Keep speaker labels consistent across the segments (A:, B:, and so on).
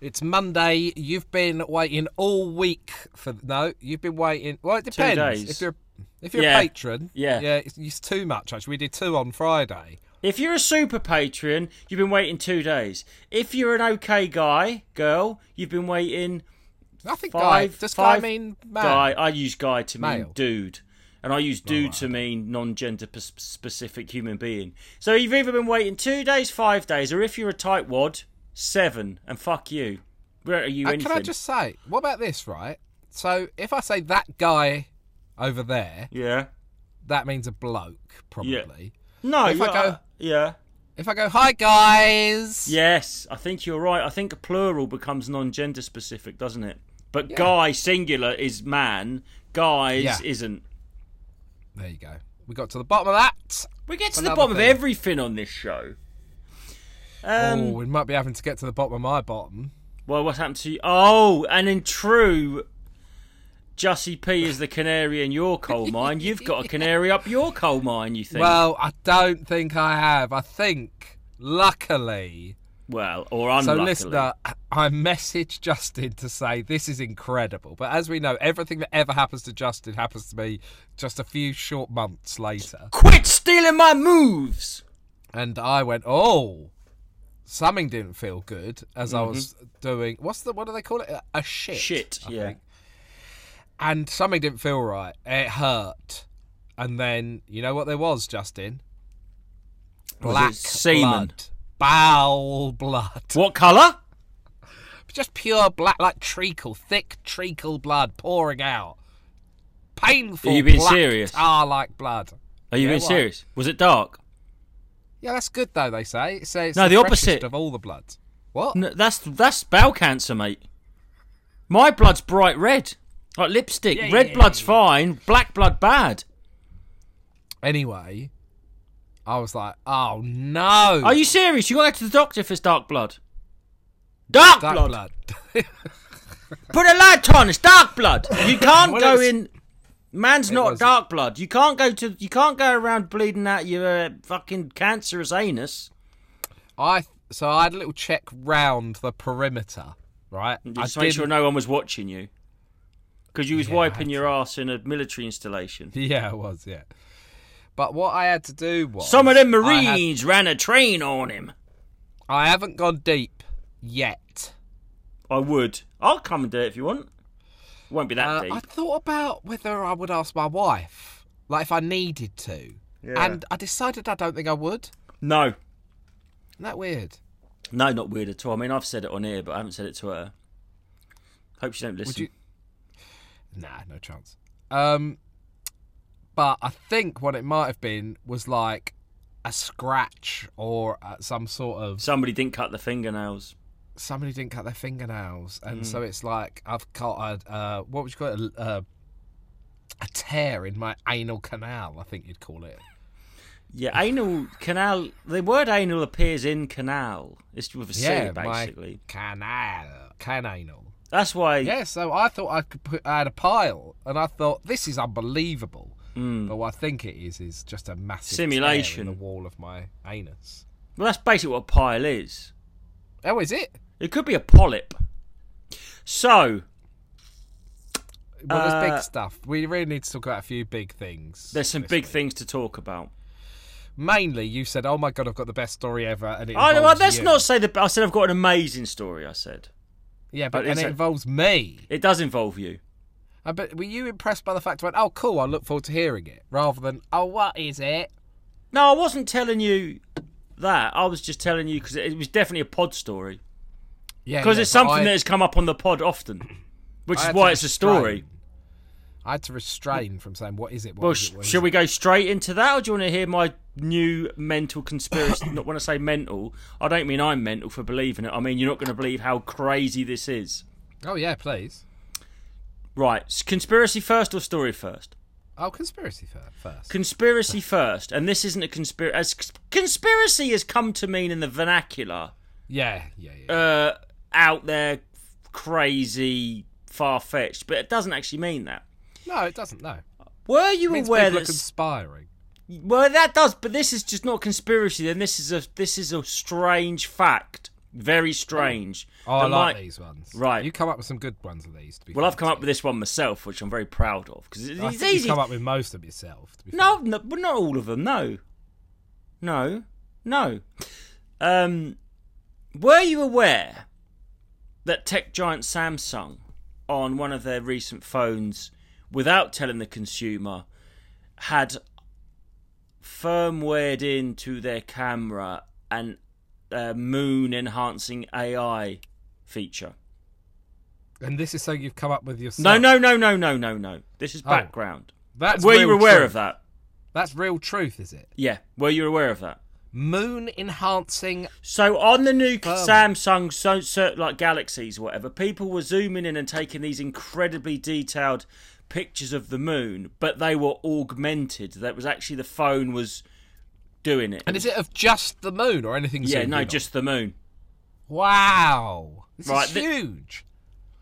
A: It's Monday. You've been waiting all week for no. You've been waiting. Well, it depends.
B: days.
A: If you're if you're
B: Yeah.
A: a patron,
B: Yeah.
A: yeah, it's, it's too much. Actually, we did two on Friday.
B: If you're a super patron, you've been waiting two days. If you're an okay guy, girl, you've been waiting
A: I think
B: five.
A: guy. Does
B: five
A: guy mean man?
B: guy. I use guy to mean dude, and I use dude to mean non-gender p- specific human being. So you've either been waiting two days, five days, or if you're a tight wad, seven. And fuck you. Where are you?
A: Uh, can I just say, what about this, right? So if I say that guy over there,
B: Yeah.
A: that means a bloke, probably.
B: No.
A: If I go-
B: uh, yeah.
A: If I go, hi guys.
B: Yes, I think you're right. I think plural becomes non-gender specific, doesn't it? But guy singular is man. Guys
A: Yeah.
B: isn't.
A: There you go. We got to the bottom of that.
B: We get to the bottom
A: thing.
B: of everything on this show. Um,
A: oh, we might be having to get to the bottom of my bottom.
B: Well, what happened to you? Oh, and in true Jussie P is the canary in your coal mine. You've got a canary up your coal mine, you think?
A: Well, I don't think I have. I think, luckily.
B: Well, or
A: So, listener, I messaged Justin to say this is incredible. But as we know, everything that ever happens to Justin happens to me just a few short months later.
B: Quit stealing my moves!
A: And I went, oh, something didn't feel good as I
B: Mm-hmm.
A: was doing. What's the what do they call it? A- shit.
B: Shit,
A: I
B: yeah.
A: think. And something didn't feel right. It hurt. And then you know what there was, Justin? Black
B: semen?
A: blood. Bowel blood.
B: What colour?
A: Just pure black, like treacle, thick treacle blood pouring out. Painful.
B: Are you being serious?
A: Ah, like blood.
B: Are you
A: Yeah,
B: being
A: why?
B: serious? Was it dark?
A: Yeah, that's good though. They say. It says uh,
B: No, the
A: freshest
B: opposite.
A: of all the bloods. What?
B: No, that's that's bowel cancer, mate. My blood's bright red, like lipstick.
A: Yeah,
B: red
A: yeah,
B: blood's
A: yeah.
B: fine. Black blood bad.
A: Anyway, I was like, oh no.
B: Are you serious? You got to go to the doctor if it's dark blood. Dark,
A: Dark
B: blood.
A: blood.
B: Put a light on. It's dark blood. You can't
A: Well,
B: go
A: was-
B: in. Man's not
A: was-
B: dark blood. You can't go to. You can't go around bleeding out your uh, fucking cancerous anus.
A: I so I had a little check round the perimeter, right? I
B: Just to make sure
A: didn't-
B: no one was watching you. Because you was
A: Yeah,
B: wiping your ass in a military installation.
A: Yeah, it was. Yeah. But what I had to do was
B: Some of them
A: I had-
B: Marines ran a train on him.
A: I haven't gone deep yet.
B: I would. I'll come and do it if you want. It won't be that
A: Uh,
B: deep.
A: I thought about whether I would ask my wife, like if I needed to, and I decided I don't think I would.
B: No.
A: Isn't that weird?
B: No, not weird at all. I mean, I've said it on here, but I haven't said it to her. Hope she don't listen.
A: Would you? Nah, no chance. Um, but I think what it might have been was like a scratch or uh, some sort of
B: Somebody didn't cut the fingernails.
A: Somebody didn't cut their fingernails,
B: Mm.
A: and so it's like I've got a uh, what would you call it? A, a, a tear in my anal canal. I think you'd call it.
B: Yeah, anal canal. The word anal appears in canal. It's with a C,
A: yeah,
B: basically.
A: canal, cananal.
B: That's why.
A: Yeah, so I thought I could put. I had a pile, and I thought this is unbelievable.
B: Mm.
A: But what I think it is is just a massive
B: Simulation.
A: tear in the wall of my anus.
B: Well, that's basically what a pile is.
A: Oh, is it?
B: It could be a polyp. So
A: Well, there's
B: Uh,
A: big stuff. We really need to talk about a few big things.
B: there's some big
A: week.
B: things to talk about.
A: Mainly, you said, "Oh my god, I've got the best story ever," and it
B: I, well, let's
A: you.
B: not say that. I said I've got an amazing story. I said
A: Yeah, but,
B: but
A: and it involves me.
B: it does involve you.
A: I bet. Were you impressed by the fact I went, "Oh, cool, I look forward to hearing it," rather than, "Oh, what is it?"
B: No, I wasn't telling you that. I was just telling you because it was definitely a pod story.
A: Yeah,
B: Because
A: yeah,
B: it's something
A: I,
B: that has come up on the pod often, which is why it's a story.
A: I had to restrain from saying, "What is it?" What
B: Well,
A: is it? What
B: shall
A: is
B: we
A: it?"
B: go straight into that, or do you want to hear my new mental conspiracy? not when I say mental, I don't mean I'm mental for believing it. I mean you're not going to believe how crazy this is.
A: Oh yeah, please.
B: Right, conspiracy first or story first?
A: Oh, conspiracy first.
B: Conspiracy first, and this isn't a conspiracy. As conspiracy has come to mean in the vernacular,
A: yeah, yeah, yeah.
B: uh, out there, crazy, far fetched, but it doesn't actually mean that.
A: no, it doesn't. No,
B: Were you aware that
A: conspiring.
B: Well, that does, but this is just not conspiracy. Then this is a this is a strange fact. Very strange.
A: Oh, I like
B: might-
A: these ones.
B: Right.
A: You come up with some good ones of these. To be
B: Well, I've come up with this one myself, which I'm very proud of because it's, it's easy.
A: You come up with most of yourself. To be
B: No, no, but not all of them. No, no, no. Um, were you aware that tech giant Samsung, on one of their recent phones, without telling the consumer, had firmwared into their camera an uh, moon enhancing AI feature?
A: And this is something you've come up with yourself.
B: No, no, no, no, no, no, no. This is
A: Oh.
B: background.
A: That's
B: Were you aware
A: truth.
B: of that?
A: That's real truth, is it?
B: Yeah. Were you aware of that?
A: Moon enhancing.
B: So on the new
A: Um,
B: Samsung, so, so like Galaxies or whatever, people were zooming in and taking these incredibly detailed pictures of the moon, but they were augmented. That was actually the phone was doing it.
A: And is it of just the moon or anything?
B: yeah, no,
A: in on?
B: just the moon.
A: Wow. This
B: Right,
A: is
B: thi-
A: huge.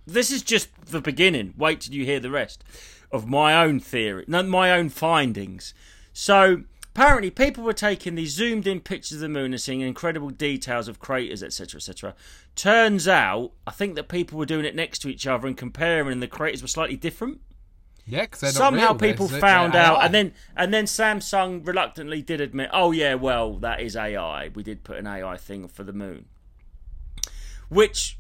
B: This is just the beginning. Wait till you hear the rest of my own theory, no, my own findings. So apparently, people were taking these zoomed-in pictures of the moon and seeing incredible details of craters, etc., etc. Turns out, I think that people were doing it next to each other and comparing, and the craters were slightly different.
A: Yeah,
B: Somehow people found
A: they're
B: out, and then and then Samsung reluctantly did admit, "Oh yeah, well that is AI. We did put an AI thing for the moon," which,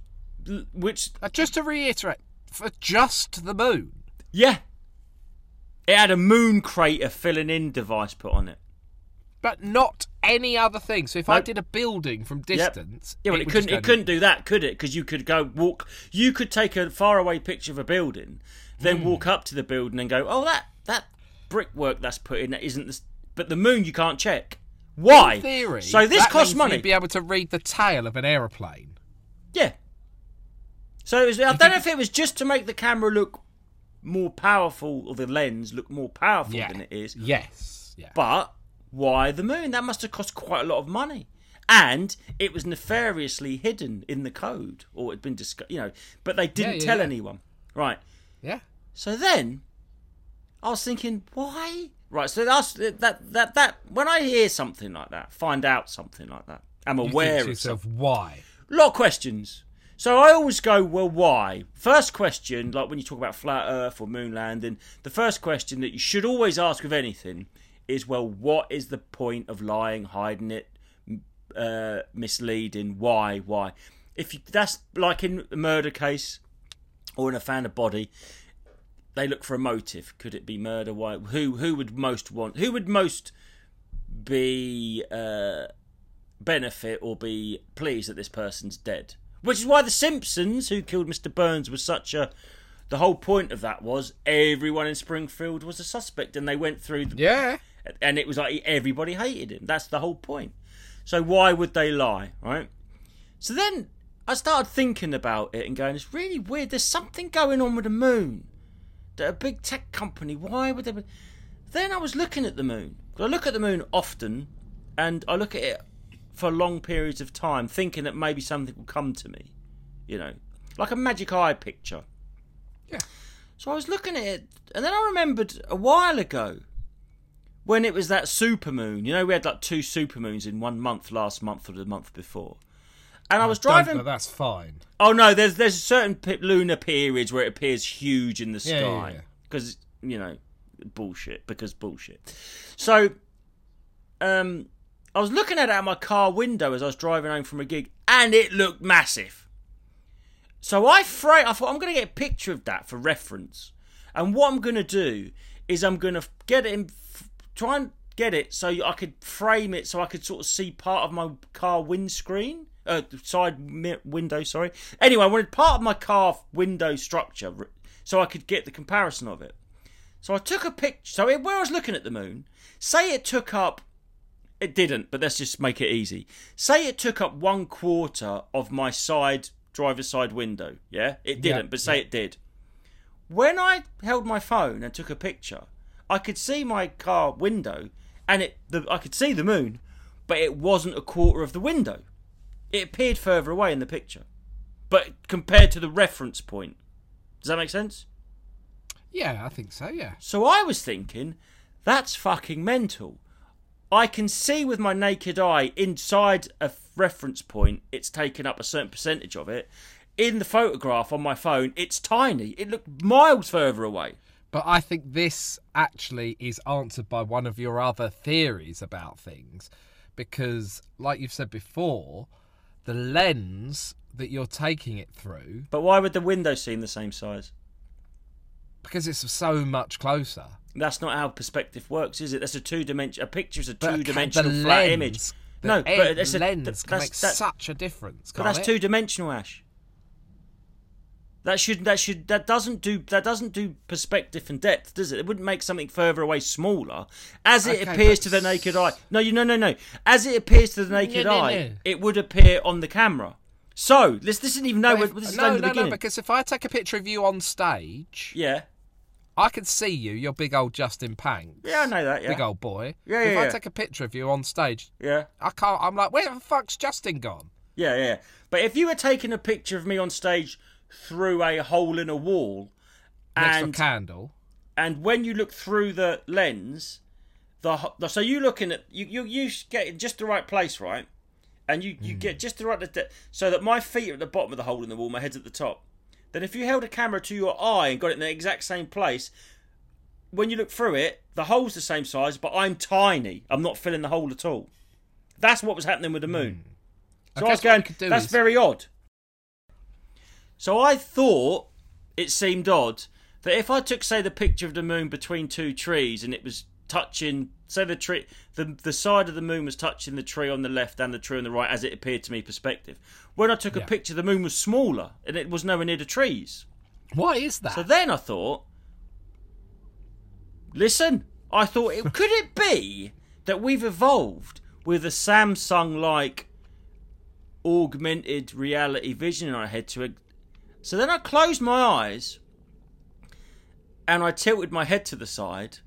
B: which
A: Uh, just to reiterate, for just the moon.
B: Yeah. It had a moon crater filling in device put on it.
A: But not any other thing. So if I did a building from
B: Yep.
A: distance,
B: Yeah, well, it,
A: would
B: couldn't. It couldn't do that, could it? Because you could go walk. You could take a faraway picture of a building, then hmm. walk up to the building and go, "Oh, that that brickwork that's put in that isn't this." But the moon you can't check. Why?
A: In theory,
B: so this costs money.
A: You'd be able to read the tail of an aeroplane.
B: Yeah. So it was, I don't know if it was just to make the camera look more powerful, or the lens look more powerful
A: Yeah.
B: than it is.
A: Yes. Yeah.
B: But why the moon? That must have cost quite a lot of money. And it was nefariously hidden in the code, or it'd been discussed, you know, but they didn't
A: yeah,
B: tell
A: yeah.
B: anyone. Right.
A: yeah.
B: So then I was thinking, why? Right. So that's that that that when I hear something like that, find out something like that, I'm
A: You
B: aware of
A: yourself,
B: something.
A: why?
B: lot of questions. So I always go, well, why? First question, like when you talk about flat Earth or moon landing, the first question that you should always ask of anything is, well, what is the point of lying, hiding it, uh, misleading? Why? Why? If you, that's like in a murder case or in a found a body, they look for a motive. Could it be murder? Why? Who who would most want? Who would most be uh, benefit or be pleased that this person's dead? Which is why the Simpsons, who killed Mr. Burns, was such a. The whole point of that was everyone in Springfield was a suspect, and they went through the
A: Yeah.
B: And it was like everybody hated him. That's the whole point. So why would they lie, right? So then I started thinking about it and going, it's really weird. There's something going on with the moon. That a big tech company, why would they? Be... Then I was looking at the moon. I look at the moon often, and I look at it for long periods of time, thinking that maybe something will come to me. You know, like a magic eye picture.
A: Yeah.
B: So I was looking at it, and then I remembered a while ago when it was that supermoon. You know, we had like two supermoons in one month, last month or the month before. And I was driving.
A: but that's fine.
B: Oh no, there's there's certain lunar periods where it appears huge in the
A: Yeah, yeah,
B: sky
A: yeah.
B: because you know bullshit because bullshit. So, um, I was looking at it out my car window as I was driving home from a gig, and it looked massive. So I fra- I thought I'm going to get a picture of that for reference, and what I'm going to do is I'm going to get it in, f- try and get it so I could frame it so I could sort of see part of my car windscreen, uh, side window. Sorry. Anyway, I wanted part of my car window structure so I could get the comparison of it. So I took a picture. So it, where I was looking at the moon, say it took up. It didn't, but let's just make it easy. Say it took up one quarter of my side driver's side window. Yeah, it didn't,
A: Yeah,
B: but say it did. When I held my phone and took a picture, I could see my car window, and it the, I could see the moon, but it wasn't a quarter of the window. It appeared further away in the picture, but compared to the reference point, does that make sense?
A: Yeah, I think so. Yeah.
B: So I was thinking, that's fucking mental. I can see with my naked eye inside a reference point, it's taken up a certain percentage of it. In the photograph on my phone, it's tiny. It looked miles further away.
A: But I think this actually is answered by one of your other theories about things. Because, like you've said before, the lens that you're taking it through,
B: But why would the window seem the same size?
A: because it's so much closer.
B: That's not how perspective works, is it? That's a two dimension. A picture's a two dimensional flat
A: lens-
B: image. No, but it's a-
A: lens
B: th- that's-
A: make
B: that-
A: such a difference.
B: But that's
A: it?
B: two dimensional, Ash. That should that should that doesn't do that doesn't do perspective and depth, does it? It wouldn't make something further away smaller, as it
A: Okay,
B: appears to the naked eye. No, you no no no. As it appears to the naked
A: no,
B: eye,
A: no.
B: it would appear on the camera. So this this isn't even know
A: if-
B: this is
A: no,
B: only the
A: no, no, because if I take a picture of you on stage,
B: yeah,
A: I can see you, you're big old Justin Panks.
B: yeah, I know that. Yeah,
A: Big old boy.
B: Yeah, yeah.
A: If
B: yeah,
A: I take a picture of you on stage,
B: yeah,
A: I can't. I'm like, where the fuck's Justin gone?
B: yeah, yeah. But if you were taking a picture of me on stage through a hole in a wall,
A: Next
B: and
A: candle.
B: and when you look through the lens, the, the so you looking at you you you get in just the right place, right? And you you hmm. get just the right so that my feet are at the bottom of the hole in the wall, my head's at the top. Then if you held a camera to your eye and got it in the exact same place, when you look through it, the hole's the same size, but I'm tiny. I'm not filling the hole at all. That's what was happening with the moon. Hmm. So I,
A: I
B: was going, that's
A: is-
B: very odd. So I thought it seemed odd that if I took, say, the picture of the moon between two trees and it was touching, say, the tree, the the side of the moon was touching the tree on the left and the tree on the right, as it appeared to me perspective. When I took a picture, the moon was smaller and it was nowhere near the trees.
A: Why is that?
B: So then I thought, listen, I thought, it, could it be that we've evolved with a Samsung like augmented reality vision in our head to. So then I closed my eyes and I tilted my head to the side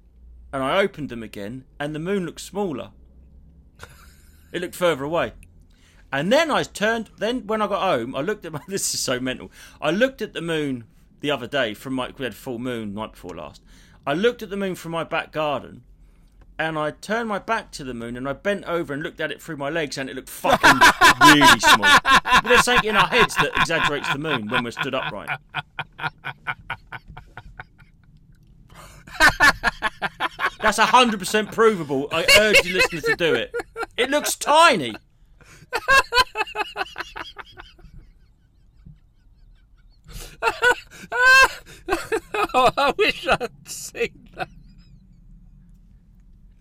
B: and I opened them again and the moon looked smaller. it looked further away. And then I turned. Then when I got home, I looked at my. This is so mental. I looked at the moon the other day from my. We had full moon night before last. I looked at the moon from my back garden, and I turned my back to the moon, and I bent over and looked at it through my legs, and it looked fucking really small. But there's something in our heads that exaggerates the moon when we're stood upright. That's hundred percent provable. I urge the listeners to do it. It looks tiny.
A: oh, I wish I'd seen that.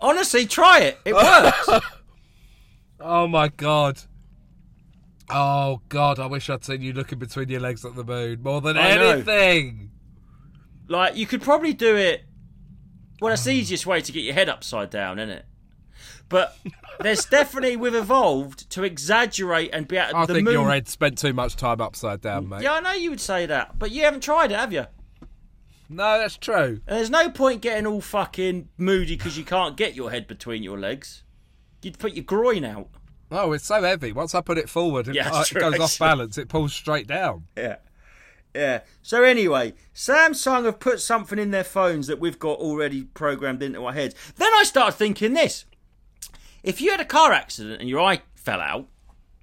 B: Honestly, try it. It works.
A: Oh my god. Oh god, I wish I'd seen you looking between your legs at the moon more than
B: I know.
A: anything.
B: like you could probably do it. Well, that's the easiest way to get your head upside down, isn't it? But there's definitely we've evolved to exaggerate and be at
A: I
B: the way.
A: I think
B: moon.
A: your head spent too much time upside down, mm, mate.
B: Yeah, I know you would say that, but you haven't tried it, have you?
A: No, that's true.
B: And there's no point getting all fucking moody because you can't get your head between your legs. You'd put your groin out.
A: Oh, it's so heavy. Once I put it forward, it,
B: Yeah,
A: uh, it goes off balance. It pulls straight down.
B: Yeah. Yeah. So anyway, Samsung have put something in their phones that we've got already programmed into our heads. Then I started thinking this. If you had a car accident and your eye fell out,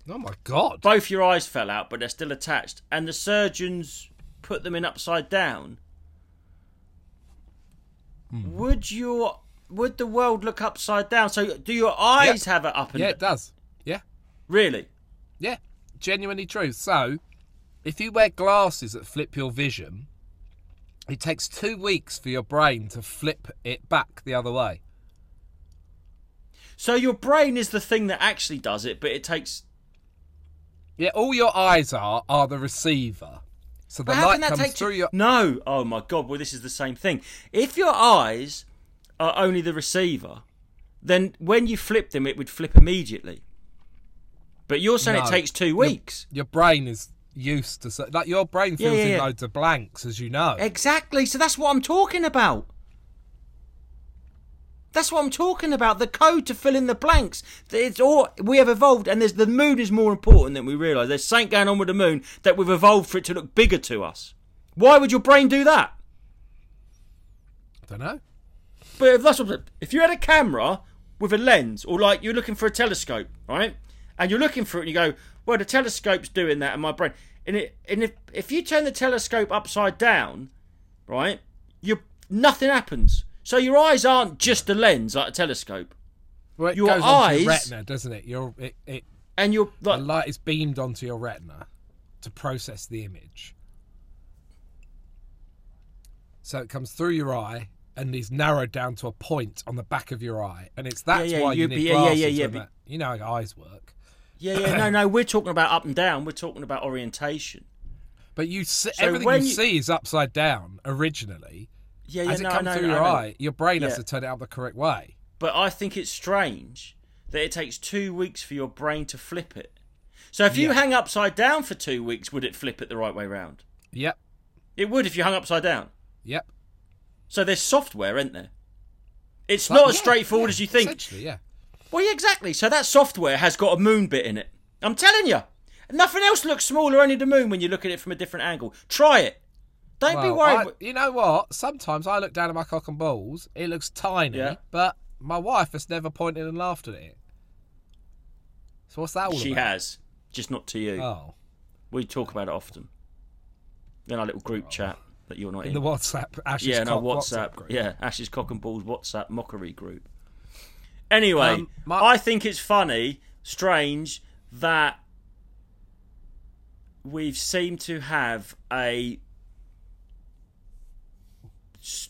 A: Oh my god.
B: both your eyes fell out but they're still attached, and the surgeons put them in upside down, Hmm. would your would the world look upside down? So do your eyes have it up and
A: Yeah, it does. Yeah,
B: Really?
A: yeah. Genuinely true. So, if you wear glasses that flip your vision, it takes two weeks for your brain to flip it back the other way.
B: So your brain is the thing that actually does it, but it takes
A: Yeah, all your eyes are are the receiver. So the light
B: that
A: comes through
B: two-
A: your.
B: No. Oh my god. Well, this is the same thing. If your eyes are only the receiver, then when you flip them, it would flip immediately. But you're saying it takes two weeks.
A: Your brain is used to so- like your brain
B: Yeah,
A: fills
B: yeah,
A: in
B: yeah.
A: loads of blanks, as you know.
B: Exactly. So that's what I'm talking about. That's what I'm talking about. The code to fill in the blanks. It's all we have evolved, and there's the moon is more important than we realise. There's something going on with the moon that we've evolved for it to look bigger to us. Why would your brain do that?
A: I don't know.
B: But if that's what, if you had a camera with a lens, or like you're looking for a telescope, right? and you're looking for it, and you go, "Well, the telescope's doing that," and my brain, and it, and if if you turn the telescope upside down, right, you nothing happens. So your eyes aren't just a lens like a telescope,
A: Well,
B: Your
A: goes onto your retina, doesn't it? Your it, it
B: and you're
A: the light is beamed onto your retina to process the image. So it comes through your eye and is narrowed down to a point on the back of your eye, and it's that's
B: yeah,
A: why you
B: you'd
A: need
B: be- yeah, yeah, yeah, yeah,
A: you know how eyes work.
B: yeah, yeah, no, no, we're talking about up and down. We're talking about orientation.
A: But you see,
B: So
A: everything you
B: you-
A: see is upside down originally.
B: Yeah, yeah,
A: As it
B: no,
A: comes
B: no,
A: through
B: no,
A: your
B: I know.
A: eye, your brain has
B: Yeah.
A: to turn it out the correct way.
B: But I think it's strange that it takes two weeks for your brain to flip it. So if you
A: Yeah.
B: hang upside down for two weeks, would it flip it the right way round?
A: Yep,
B: It would if you hung upside down.
A: yep.
B: So there's software, isn't there? It's not as
A: yeah,
B: straightforward
A: yeah,
B: as you think.
A: Essentially, yeah.
B: Well, yeah, exactly. So that software has got a moon bit in it. I'm telling you. Nothing else looks smaller, only the moon when you look at it from a different angle. Try it. Don't be worried.
A: I- you know what? Sometimes I look down at my cock and balls. It looks tiny,
B: Yeah.
A: but my wife has never pointed and laughed at it. So what's that all
B: she
A: about?
B: has, just not to you.
A: Oh,
B: We talk about it often. In our little group chat that you're not in.
A: in the WhatsApp. Ash's
B: yeah, no,
A: cock
B: WhatsApp.
A: group.
B: Yeah, Ash's cock and balls WhatsApp mockery group. Anyway,
A: Um, my-
B: I think it's funny, strange that we've seemed to have a s-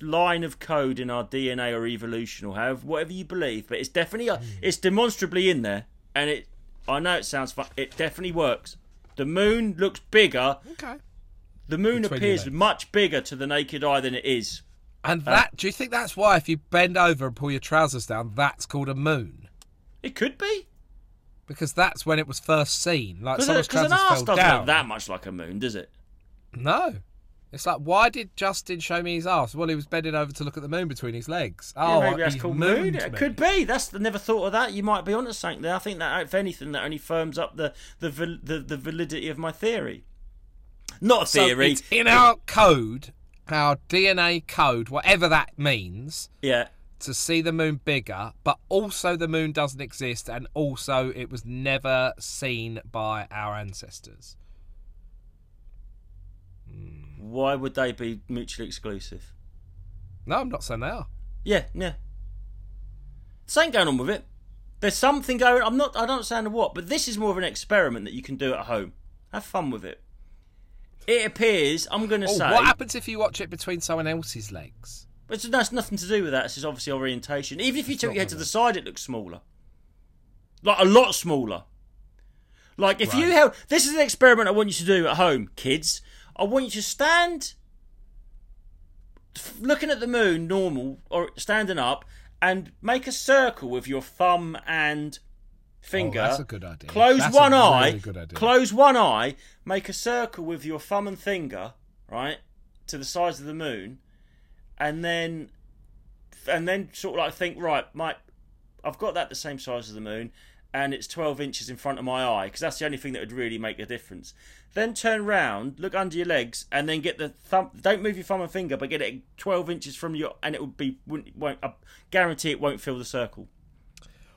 B: line of code in our DNA or evolution or however whatever you believe, but it's definitely
A: Hmm.
B: it's demonstrably in there, and it. I know it sounds fun. It definitely works. The moon looks bigger.
A: Okay.
B: The moon
A: Between
B: appears
A: legs.
B: much bigger to the naked eye than it is.
A: And that, do you think that's why if you bend over and pull your trousers down, that's called a moon?
B: It could be.
A: Because that's when it was first seen. Like
B: Because
A: someone's
B: an
A: trousers
B: arse
A: fell
B: doesn't
A: down.
B: look that much like a moon, does it?
A: No. It's like, why did Justin show me his ass? Well, he was bending over to look at the moon between his legs.
B: Yeah,
A: Oh,
B: maybe that's
A: he
B: called moon. It
A: me.
B: could be. That's I never thought of that. You might be onto something there. I think that, if anything, that only firms up the the the, the validity of my theory. Not a
A: So
B: theory.
A: it's in our code, our DNA code, whatever that means,
B: yeah.
A: to see the moon bigger, but also the moon doesn't exist, and also it was never seen by our ancestors.
B: Why would they be mutually exclusive?
A: No, I'm not saying they are.
B: Yeah, yeah. Something going on with it. There's something going. I'm not. I don't understand what, but this is more of an experiment that you can do at home. Have fun with it. It appears. I'm going to
A: Oh,
B: say.
A: what happens if you watch it between someone else's legs?
B: But that's nothing to do with that. It's just obviously orientation. Even if you tilt
A: not
B: your head to the side, it looks smaller. Like a lot smaller. Like if you
A: Right.
B: have this is an experiment I want you to do at home, kids. I want you to stand looking at the moon normal or standing up and make a circle with your thumb and finger.
A: Oh, that's a good idea.
B: Close
A: That's a
B: one
A: really
B: eye.
A: good idea.
B: Close one eye. Make a circle with your thumb and finger, right, to the size of the moon, and then, and then sort of like think, right, Mike, I've got that the same size as the moon, and it's twelve inches in front of my eye because that's the only thing that would really make a difference. Then turn round, look under your legs, and then get the thumb. Don't move your thumb and finger, but get it twelve inches from your, and it will be. wouldn't- Won't I guarantee it won't fill the circle.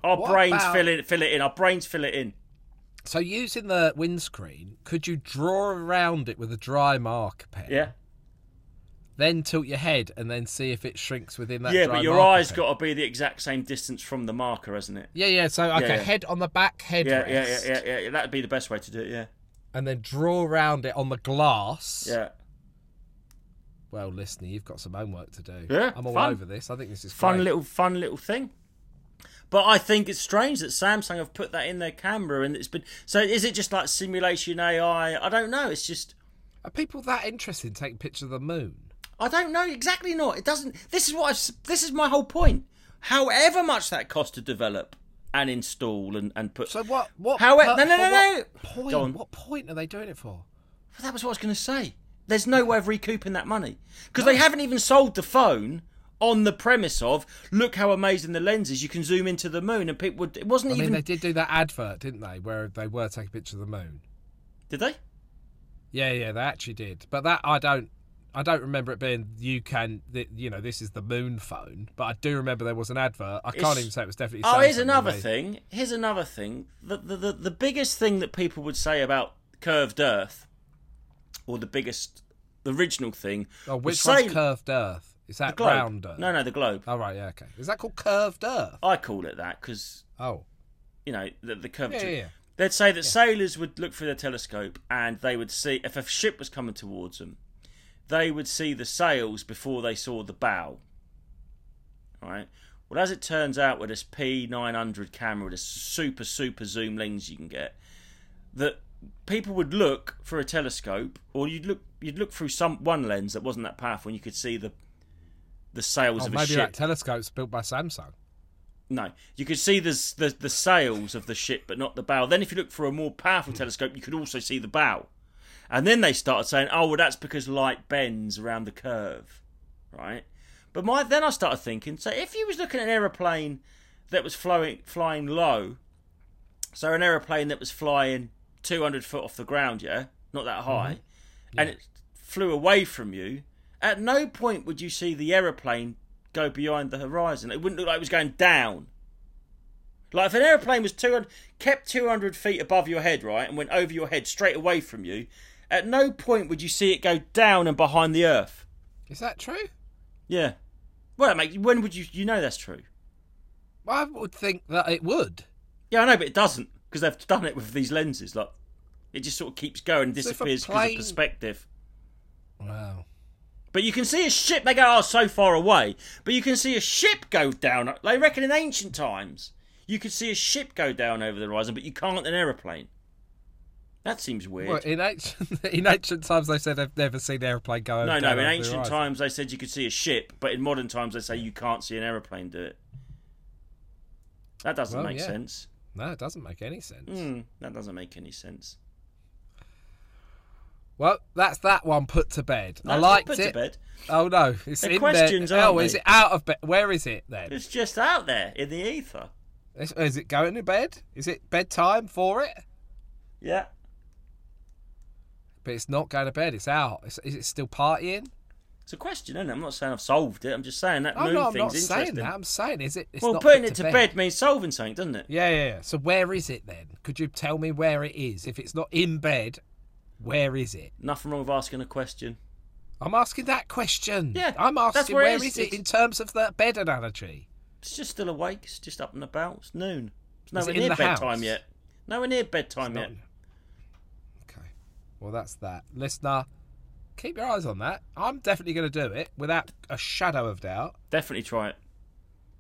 B: Our
A: What
B: brains
A: about-
B: fill it, fill it in. Our brains fill it in.
A: So using the windscreen, could you draw around it with a dry marker pen?
B: Yeah.
A: Then tilt your head and then see if it shrinks within that.
B: yeah, but your eyes got to be the exact same distance from the marker, hasn't it?
A: Yeah, yeah. So okay,
B: yeah.
A: head on the back head.
B: Yeah, yeah, yeah, yeah, yeah, yeah. That'd be the best way to do it. Yeah,
A: and then draw around it on the glass.
B: yeah.
A: Well, listener, you've got some homework to do.
B: Yeah,
A: I'm all
B: fun.
A: over this. I think this is
B: Fun
A: great.
B: little, fun little thing. But I think it's strange that Samsung have put that in their camera, and it's been. So is it just like simulation AI? I don't know. It's just.
A: Are people that interested in taking pictures of the moon?
B: I don't know exactly. Not. It doesn't. This is what I've. This is my whole point. However much that cost to develop and install and and put.
A: So what? What?
B: How-
A: per-
B: no, no, no, no.
A: Point.
B: Go on.
A: What point are they doing it for?
B: Well, That was what I was going to say. There's no way of recouping that money because they haven't even sold the phone on the premise of look how amazing the lens is. You can zoom into the moon, and people would. It wasn't
A: I mean,
B: even.
A: they did do that advert, didn't they? Where they were taking pictures of the moon.
B: Did they?
A: Yeah, yeah, they actually did. But that I don't I don't remember it being you can. th- You know, this is the moon phone, but I do remember there was an advert. I can't
B: It's-
A: even say it was definitely.
B: Oh, here's another thing. Here's another thing. The, the the the biggest thing that people would say about curved Earth, or the biggest, the original thing.
A: Oh, which
B: say-
A: one's curved Earth? Is that
B: globe.
A: round Earth?
B: No, no, the globe.
A: Oh right, yeah, okay. Is that called curved Earth?
B: I call it that because
A: Oh,
B: you know the, the
A: yeah,
B: curvature.
A: yeah. yeah.
B: They'd say that sailors would look through their telescope and they would see if a ship was coming towards them, they would see the sails before they saw the bow. Right. Well, as it turns out, with this P900 camera, this super super zoom lens you can get, that people would look for a telescope, or you'd look you'd look through some one lens that wasn't that powerful, and you could see the the sails
A: Oh,
B: of a
A: maybe
B: ship.
A: Maybe that telescope's built by Samsung.
B: No, you could see the, the the sails of the ship, but not the bow. Then, if you look for a more powerful telescope, you could also see the bow. And then they started saying, "Oh, well, that's because light bends around the curve, right?" But my then I started thinking, so if you was looking at an aeroplane that was flowing flying low, so an aeroplane that was flying 200 foot off the ground, yeah, not that mm-hmm. high, and it flew away from you, at no point would you see the aeroplane go behind the horizon. It wouldn't look like it was going down. Like if an aeroplane was 200, kept 200 feet above your head, right, and went over your head straight away from you, at no point would you see it go down and behind the earth.
A: Is that true?
B: Yeah. Well, mate, when would you you know that's true?
A: I would think that it would.
B: Yeah, I know, but it doesn't because they've done it with these lenses. Like, it just sort of keeps going and
A: So if a
B: disappears because of perspective.
A: Wow.
B: But you can see a ship. They go oh so far away, but you can see a ship go down. They reckon in ancient times you could see a ship go down over the horizon, but you can't an aeroplane. That seems weird.
A: Well, in ancient in ancient times, they said they've never seen an airplane go.
B: no, no. In ancient times they said you could see a ship, but in modern times they say you can't see an aeroplane do it. That doesn't
A: Well,
B: make
A: yeah.
B: sense.
A: no, it doesn't make any sense.
B: Hmm, that doesn't make any sense.
A: Well, that's that one put to bed. I liked it.
B: to bed.
A: Oh no, it's
B: They're
A: in
B: questions,
A: there. oh, is it out of bed? Where is it then?
B: It's just out there in the ether.
A: Is, is it going to bed? Is it bedtime for it?
B: Yeah.
A: But it's not going to bed. It's out. Is, is it still partying?
B: It's a question, isn't it? I'm not saying I've solved it. I'm just saying that
A: Oh
B: moon
A: no, I'm
B: thing's
A: not saying that. I'm saying is it? It's
B: well,
A: not
B: putting
A: put
B: it to bed. means solving something, doesn't it?
A: Yeah, yeah, yeah. So where is it then? Could you tell me where it is? If it's not in bed, where is it?
B: Nothing wrong with asking a question.
A: I'm asking that question.
B: Yeah,
A: I'm asking
B: where it
A: where
B: is.
A: is it
B: It's-
A: in terms of the bed analogy?
B: It's just still awake. It's just up and about. It's noon. It's nowhere
A: it in
B: near
A: the
B: bedtime
A: house?
B: yet. Nowhere near bedtime
A: Not-
B: yet.
A: Okay. Well, that's that. Listener, keep your eyes on that. I'm definitely going to do it without a shadow of doubt.
B: Definitely try it.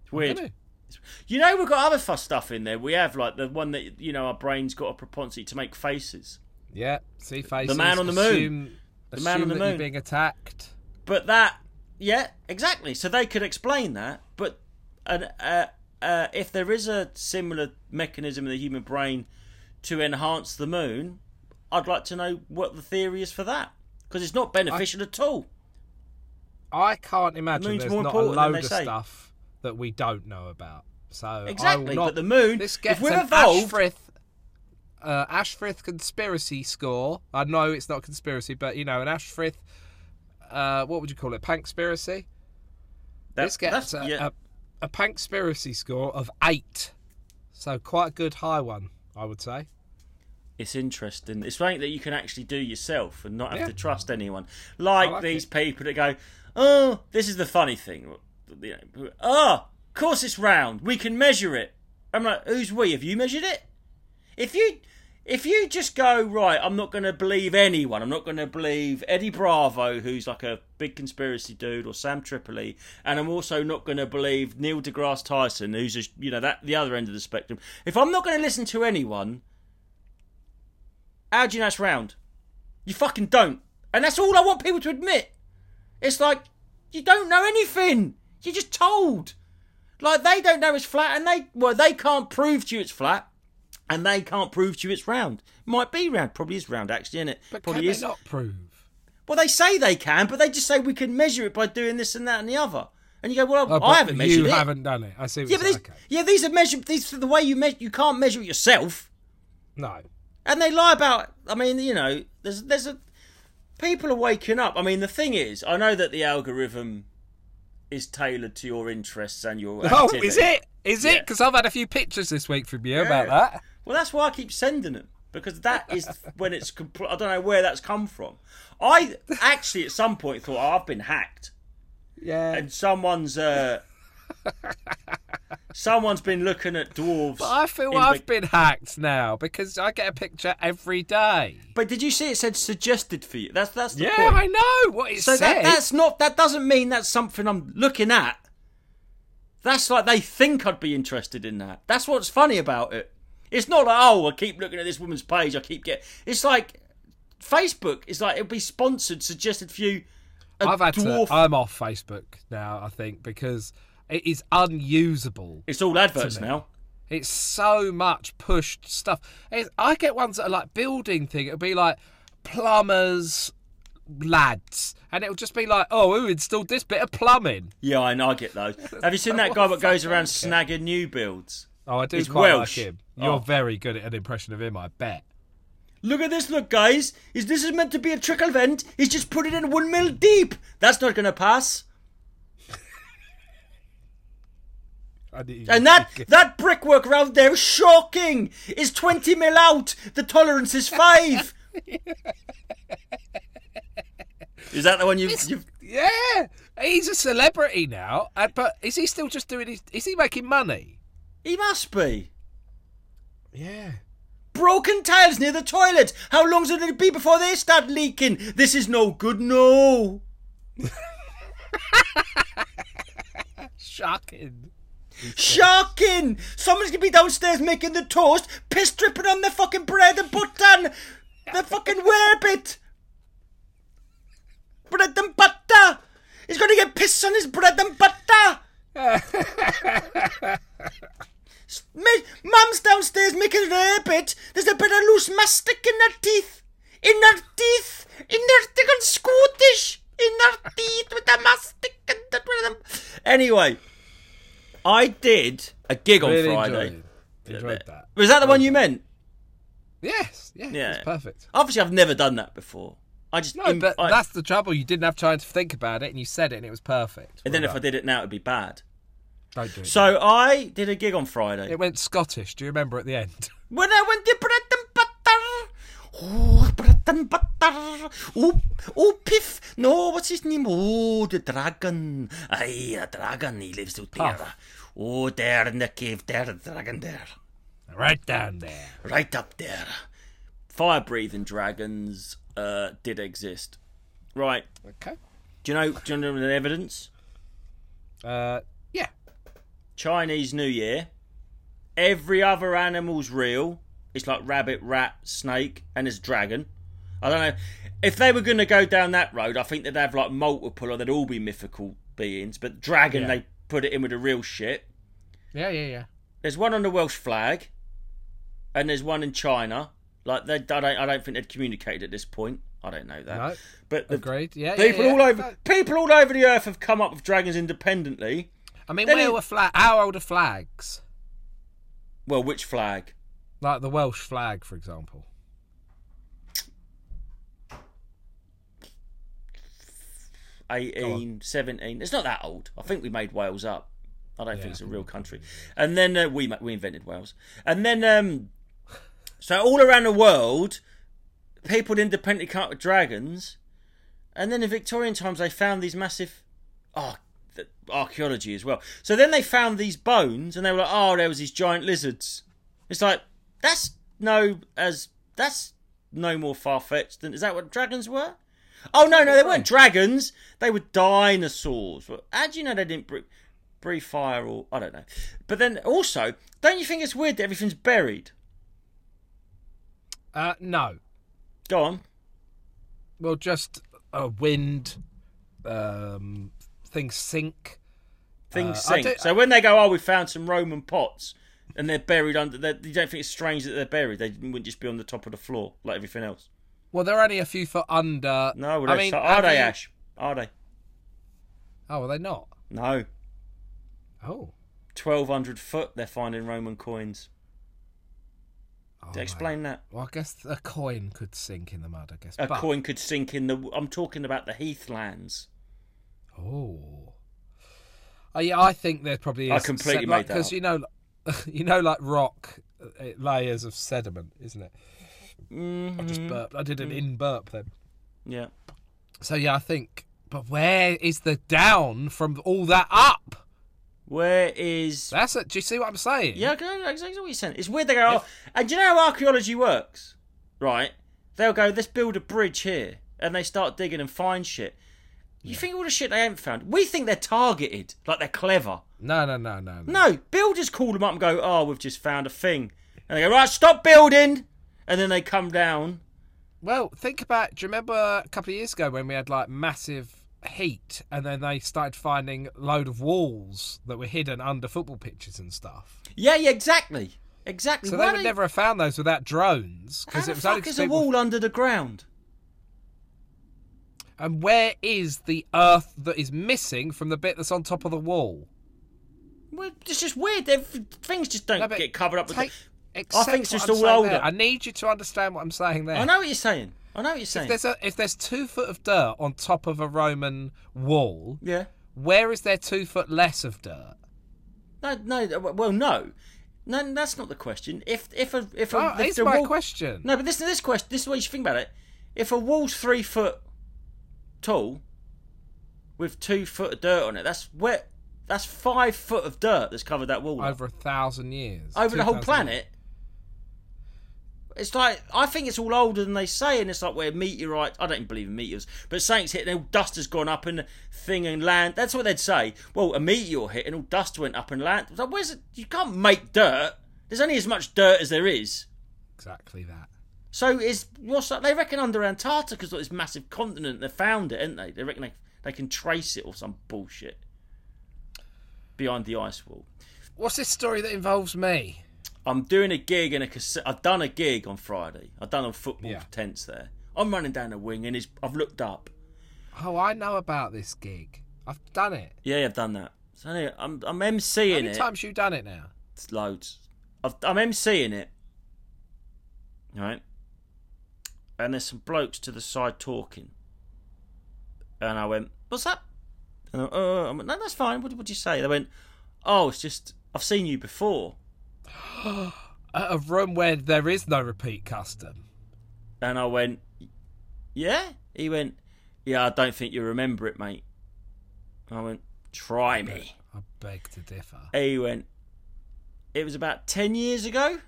B: It's weird. You know, we've got other fuss stuff in there. We have like the one that you know our brain's got a propensity to make faces.
A: Yeah. See faces.
B: The man on the moon.
A: assume-
B: The man on the moon.
A: being attacked.
B: But that, yeah, exactly. So they could explain that. But an, uh, uh, if there is a similar mechanism in the human brain to enhance the moon, I'd like to know what the theory is for that. Because it's not beneficial at all.
A: I can't imagine
B: moon's
A: there's not a load of
B: say.
A: stuff that we don't know about. So
B: Exactly.
A: not-
B: But the moon,
A: This
B: if
A: gets
B: we're
A: an
B: evolved,
A: Ashfrith, uh, Ashfrith conspiracy score. I know it's not conspiracy, but you know, an Ashfrith. Uh, what would you call it? Pankspiracy.
B: that-
A: this gets
B: that's-
A: a,
B: yeah.
A: a, a Pankspiracy score of eight. So quite a good high one, I would say.
B: It's interesting. It's something that you can actually do yourself and not have
A: Yeah.
B: to trust anyone. Like,
A: like
B: these
A: it.
B: people that go, "Oh, this is the funny thing." Oh, of course it's round. We can measure it. I'm like, who's we? Have you measured it? If you if you just go right, I'm not going to believe anyone. I'm not going to believe Eddie Bravo, who's like a big conspiracy dude, or Sam Tripoli, and I'm also not going to believe Neil deGrasse Tyson, who's just you know that the other end of the spectrum. If I'm not going to listen to anyone, how do you know it's round? You fucking don't, and that's all I want people to admit. It's like you don't know anything. You're just told. Like they don't know it's flat, and they well they can't prove to you it's flat, and they can't prove to you it's round. Might be round, probably is round actually, isn't it?
A: But
B: probably
A: can
B: is.
A: they not prove?
B: Well, they say they can, but they just say we can measure it by doing this and that and the other. And you go, well,
A: Oh,
B: I haven't measured
A: you
B: it.
A: You haven't done it. I see. What
B: Yeah,
A: you're
B: but these,
A: saying. okay.
B: yeah, these are measured. These are the way you measure. You can't measure it yourself,
A: No.
B: And they lie about. I mean, you know, there's there's a people are waking up. I mean, the thing is, I know that the algorithm is tailored to your interests and your.
A: Oh, is it? Is it?
B: Yeah.
A: Because I've had a few pictures this week from you about that.
B: Well, that's why I keep sending them because that is when it's. Compl- I don't know where that's come from. I actually at some point thought oh, I've been hacked
A: Yeah.
B: and someone's. Uh, someone's been looking at dwarves.
A: But I feel I've
B: the-
A: been hacked now because I get a picture every day.
B: But did you see it said suggested for you? That's that's the
A: Yeah,
B: point.
A: I know what it
B: So
A: said.
B: that, that's not. That doesn't mean that's something I'm looking at. That's like they think I'd be interested in that. That's what's funny about it. It's not like oh, I keep looking at this woman's page. I keep getting. It's like Facebook. It's like it'll be sponsored, suggested for you.
A: I've had
B: dwarf.
A: to. I'm off Facebook now. I think because it is unusable.
B: it's all adverts now.
A: It's so much pushed stuff. It's, I get ones that are like building thing. It'll be like plumbers, lads, and it'll just be like, oh, who installed this bit of plumbing?
B: Yeah, I know. I get those. Have you seen that guy that goes around snagging new builds?
A: Oh, I do
B: He's
A: quite
B: Welsh.
A: like him. You're
B: Oh.
A: very good at an impression of him, I bet.
B: Look at this, look, guys. Is this is meant to be a trickle vent? He's just put it in one mil deep. That's not going to pass.
A: I didn't-
B: And that that brickwork around there is shocking. Is twenty mil out? The tolerance is five. is that the one you've? you've
A: yeah, he's a celebrity now. uh, But is he still just doing his? Is he making money?
B: he must be.
A: Yeah.
B: Broken tiles near the toilet. How long's it going to be before they start leaking? This is no good. No.
A: Shocking.
B: Shocking! Someone's gonna be downstairs making the toast, piss dripping on the fucking bread and butter. The fucking werebit. Bread and butter. He's gonna get piss on his bread and butter. Mum's downstairs making rarebit. There's a bit of loose mastic in her teeth. In her teeth. In her thick and Scottish. In her teeth with the mastic and the. Anyway. I did a gig on
A: Really
B: Friday.
A: enjoyed, enjoyed that.
B: Was that the one um, you meant?
A: Yes. Yeah.
B: Yeah.
A: It's perfect.
B: Obviously, I've never done that before. I just.
A: No,
B: im-
A: but
B: I-
A: that's the trouble. You didn't have time to think about it, and you said it, and it was perfect.
B: and then
A: Well
B: if I did it now, it'd be bad.
A: don't do it.
B: So I did a gig on Friday.
A: it went Scottish. Do you remember at the end?
B: When I went to bread and butter. Oh, bread Oh, oh, Piff. No, what's his name? Oh, the dragon. Aye, a dragon. He lives out there.
A: Puff.
B: Oh, there in the cave. There, the dragon there.
A: right down there.
B: Right up there. Fire breathing dragons uh, did exist. Right.
A: Okay.
B: Do you know? Do you know the evidence?
A: Uh, yeah.
B: Chinese New Year. Every other animal's real. It's like rabbit, rat, snake, and there's dragon. I don't know. If they were going to go down that road, I think they'd have like multiple or they'd all be mythical beings. But dragon,
A: Yeah.
B: they put it in with the real shit.
A: Yeah, yeah, yeah.
B: There's one on the Welsh flag, and there's one in China. Like they, I don't, I don't think they'd communicated at this point. I don't know that.
A: No.
B: But the
A: Agreed. Yeah.
B: people
A: yeah, yeah.
B: all over, people all over the earth have come up with dragons independently.
A: I mean,
B: Then
A: where
B: it-
A: were flag? How old are flags?
B: Well, which flag?
A: Like the Welsh flag, for example.
B: 18, 17. It's not that old. I think we made Wales up. I don't
A: Yeah,
B: think it's a real country. And then uh, we we invented Wales. And then um, so all around the world, people would independently come up with dragons. And then in Victorian times, they found these massive, oh, archaeology as well. So then they found these bones, and they were like, oh, there was these giant lizards. It's like that's no as that's no more far fetched than is that what dragons were? Oh no, no, they weren't dragons. They were dinosaurs. Well, How do you know they didn't breathe, breathe fire or I don't know? But then also, don't you think it's weird that everything's buried?
A: Uh, no.
B: Go on.
A: Well, just a wind. Um, things sink.
B: Things
A: Uh,
B: sink. so when they go, oh, we found some Roman pots, and they're buried under. they're- You don't think it's strange that they're buried? They wouldn't just be on the top of the floor like everything else.
A: Well, they're only a few foot under.
B: No, well,
A: I mean,
B: are
A: have
B: they
A: you-
B: Ash? Are they?
A: Oh, are they not?
B: No.
A: Oh.
B: Oh, Twelve hundred foot. They're finding Roman coins. Explain that.
A: Well, I guess a coin could sink in the mud. I guess.
B: A
A: but,
B: coin could sink in the. I'm talking about the heathlands.
A: Oh. Oh yeah, I think there probably is.
B: I completely made that
A: because you know, you know, like rock uh, layers of sediment, isn't it? I just mm-hmm. burped. I did an mm. in burp then.
B: Yeah.
A: So yeah, I think. But where is the down from all that up?
B: Where is?
A: That's it. Do you see what I'm saying?
B: Yeah, I exactly what you're saying. It's weird they go. Oh, and do you know how archaeology works? Right? They'll go. Let's build a bridge here, and they start digging and find shit. You think all the shit they haven't found? We think they're targeted, like they're clever.
A: No, no, no, no, no.
B: No, builders call them up and go, "Oh, we've just found a thing," and they go, "Right, stop building," and then they come down.
A: Well, think about. Do you remember a couple of years ago when we had like massive heat, and then they started finding a load of walls that were hidden under football pitches and stuff.
B: Yeah, yeah, exactly, exactly.
A: So
B: Why
A: they would
B: do-
A: never have found those without drones because it was only
B: fuck
A: 'cause
B: is a
A: people-
B: wall under the ground?
A: And where is the earth that is missing from the bit that's on top of the wall?
B: Well, it's just weird. They're- Things just don't
A: No,
B: get covered up. With
A: take-
B: the...
A: accept
B: think it's
A: what
B: just
A: I'm
B: all older.
A: there. I need you to understand what I'm saying there.
B: I know what you're saying. I know what you're saying.
A: If there's a, if there's two foot of dirt on top of a Roman wall,
B: Yeah.
A: where is there two foot less of dirt?
B: No, no. Well, no. No, that's not the question. If if a if a
A: Oh,
B: if
A: it's
B: the
A: my
B: wall-
A: question.
B: No, but this this question. This is what you should think about it. If a wall's three foot tall, with two foot of dirt on it, that's wet. That's five foot of dirt that's covered that wall.
A: Over a thousand years.
B: over the whole
A: 2,000
B: planet. It's like I think it's all older than they say, and it's like where meteorites. I don't even believe in meteors, but something's hit and all dust has gone up and thing and land. That's what they'd say. Well, a meteor hit and all dust went up and land. Like, where's it? You can't make dirt. There's only as much dirt as there is.
A: Exactly that.
B: So is what's that? They reckon under Antarctica's got this massive continent. They found it, ain't they? They reckon they, they can trace it or some bullshit behind the ice wall.
A: What's this story that involves me?
B: I'm doing a gig in a cassette. I've done a gig on Friday. I've done a football
A: Yeah.
B: tents there. I'm running down the wing and it's, I've looked up.
A: Oh, I know about this gig. I've done it.
B: Yeah, I've done that. So anyway, I'm I'm
A: How many
B: it.
A: times you done it now?
B: It's loads. I've, I'm emceeing it. Right. And there's some blokes to the side talking. And I went, "What's that?" And I, uh, I went, "No, that's fine. What would you say?" They went, "Oh, it's just I've seen you before."
A: A room where there is no repeat custom.
B: And I went, Yeah? He went, Yeah, I don't think you remember it, mate. I went, Try me.
A: I beg to differ.
B: He went, It was about 10 years ago.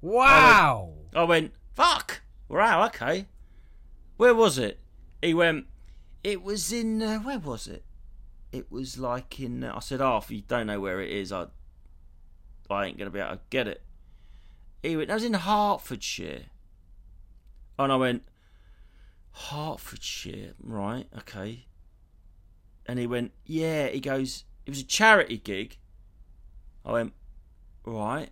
A: Wow.
B: I went, Fuck. Wow, okay. Where was it? He went, It was in, uh, where was it? It was like in, uh, I said, Oh, if you don't know where it is, I, I ain't going to be able to get it. He went, That was in Hertfordshire. And I went, Hertfordshire, right, okay. And he went, Yeah, he goes, It was a charity gig. I went, Right.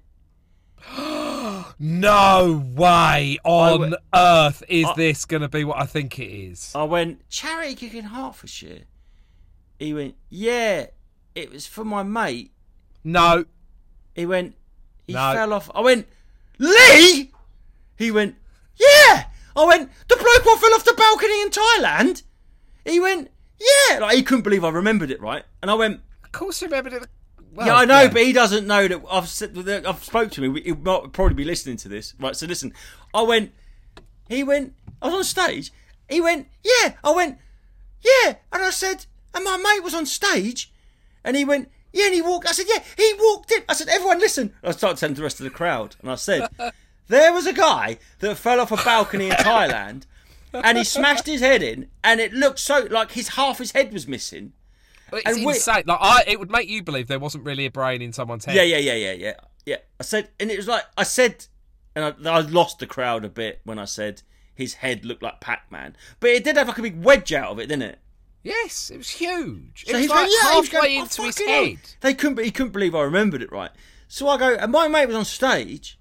A: No way on
B: went-
A: earth is
B: I-
A: this going to be what I think it is.
B: I went, charity gig in Hertfordshire. He went, yeah, it was for my mate.
A: No.
B: He went, he
A: No.
B: fell off. I went, Lee? He went, yeah. I went, the bloke what fell off the balcony in Thailand? He went, yeah. Like, he couldn't believe I remembered it, right? And I went,
A: Of course you remembered it. Well,
B: yeah, I know, but he doesn't know that I've said that I've spoke to him. He might probably be listening to this, right? So listen, I went. He went. I was on stage. He went. Yeah. I went. Yeah. And I said, and my mate was on stage, and he went. Yeah, and he walked. I said, yeah, he walked in. I said, everyone, listen. I started telling the rest of the crowd, and I said, there was a guy that fell off a balcony in Thailand, and he smashed his head in, and it looked so like his half his head was missing.
A: It's
B: and
A: insane. Like I, it would make you believe there wasn't really a brain in someone's head.
B: Yeah, yeah, yeah, yeah, yeah, yeah. I said, and it was like I said, and I, I lost the crowd a bit when I said his head looked like Pac-Man, but it did have like a big wedge out of it, didn't it?
A: Yes, it was huge. It
B: So
A: was
B: he's
A: like
B: going, yeah, was
A: halfway
B: going, "Oh,
A: into his
B: fucking hell."
A: head.
B: They couldn't, he couldn't believe I remembered it right. So I go, and my mate was on stage,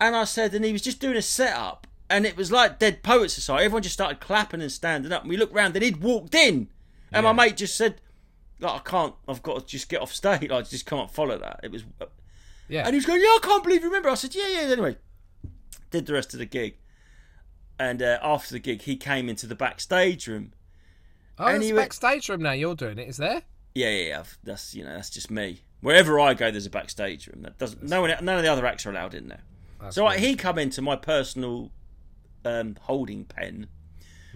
B: and I said, and he was just doing a setup, and it was like Dead Poet Society. Everyone just started clapping and standing up, and we looked round, and he'd walked in, and my mate just said, like, I can't, I've got to just get off stage. I just can't follow that. It was
A: Yeah.
B: and he was going, Yeah, I can't believe you remember. I said, Yeah, yeah, anyway. did the rest of the gig. And uh, after the gig, he came into the backstage room.
A: Oh,
B: And
A: it's
B: he
A: a backstage room now. You're doing it. Is there?
B: Yeah, yeah, yeah. That's you know, that's just me. Wherever I go, there's a backstage room. That doesn't. No one, none of the other acts are allowed in there. So like, he come into my personal um, holding pen,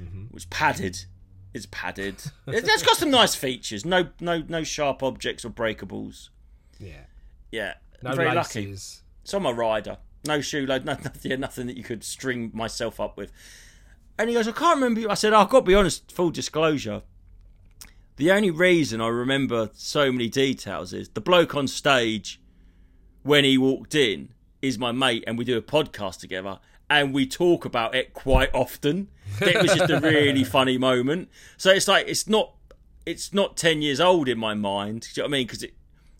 A: Mm-hmm.
B: which padded. It's padded. It- it's got some nice features. No, no, no sharp objects or breakables.
A: Yeah.
B: Yeah,
A: No
B: very lucky.
A: laces.
B: It's on my rider. No shoe load, no, nothing that you could string myself up with. And he goes, I can't remember you. I said, oh, I've got to be honest, full disclosure. The only reason I remember so many details is the bloke on stage when he walked in is my mate, and we do a podcast together, and we talk about it quite often. It was just a really funny moment. So it's like it's not it's not ten years old in my mind. Do you know what I mean? Because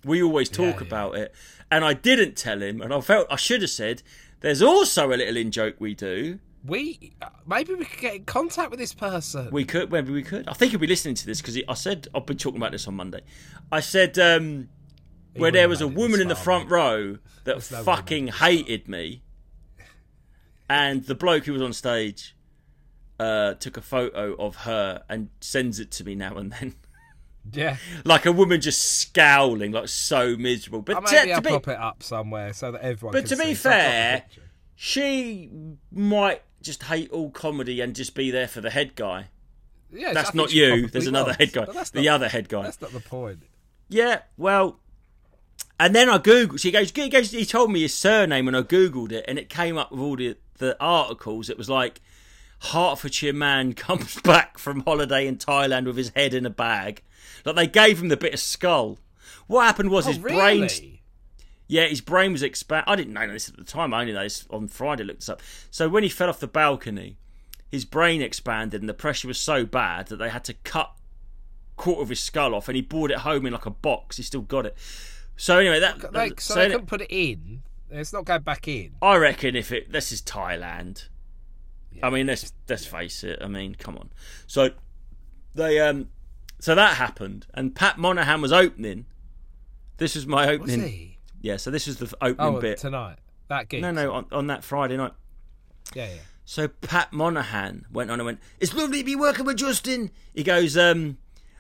B: we always talk
A: yeah.
B: about it, and I didn't tell him, and I felt I should have said. There's also a little in joke we do.
A: We uh, maybe we could get in contact with this person.
B: We could, maybe we could. I think he'll be listening to this because I said I've been talking about this on Monday. I said um, where there was a woman in the front
A: mate.
B: row that
A: no way he
B: fucking hated me, and the bloke who was on stage uh, took a photo of her and sends it to me now and then.
A: yeah.
B: like a woman just scowling, like so miserable. But
A: maybe
B: to, to be,
A: pop it up somewhere so that everyone.
B: But to be
A: see. So I've got the
B: fair, she might just hate all comedy and just be there for the head guy.
A: yeah,
B: That's not you. There's another
A: was,
B: head guy. The
A: not,
B: other head guy.
A: That's not the point.
B: Yeah, well, and then I googled. She goes, he goes. He told me his surname, and I googled it, and it came up with all the the articles. It was like Hertfordshire man comes back from holiday in Thailand with his head in a bag. Like they gave him the bit of skull. What happened was
A: Oh,
B: his
A: really?
B: brain. Yeah, his brain was expand. I didn't know this at the time. I only know this on Friday. Looked this up. So when he fell off the balcony, his brain expanded, and the pressure was so bad that they had to cut quarter of his skull off, and he brought it home in like a box. He still got it. So anyway, that
A: Like, so
B: so
A: they couldn't put it in. It's not going back in.
B: I reckon if it this is Thailand. I mean, let's let's face it. I mean, come on. So they um, so that happened, and Pat Monahan was opening. This was my
A: Was
B: opening.
A: he?
B: Yeah, so this was the opening
A: Oh,
B: bit.
A: tonight. That gig.
B: No, no, on, on that Friday night.
A: Yeah, yeah.
B: So Pat Monahan went on and went, It's lovely to be working with Justin. He goes, um,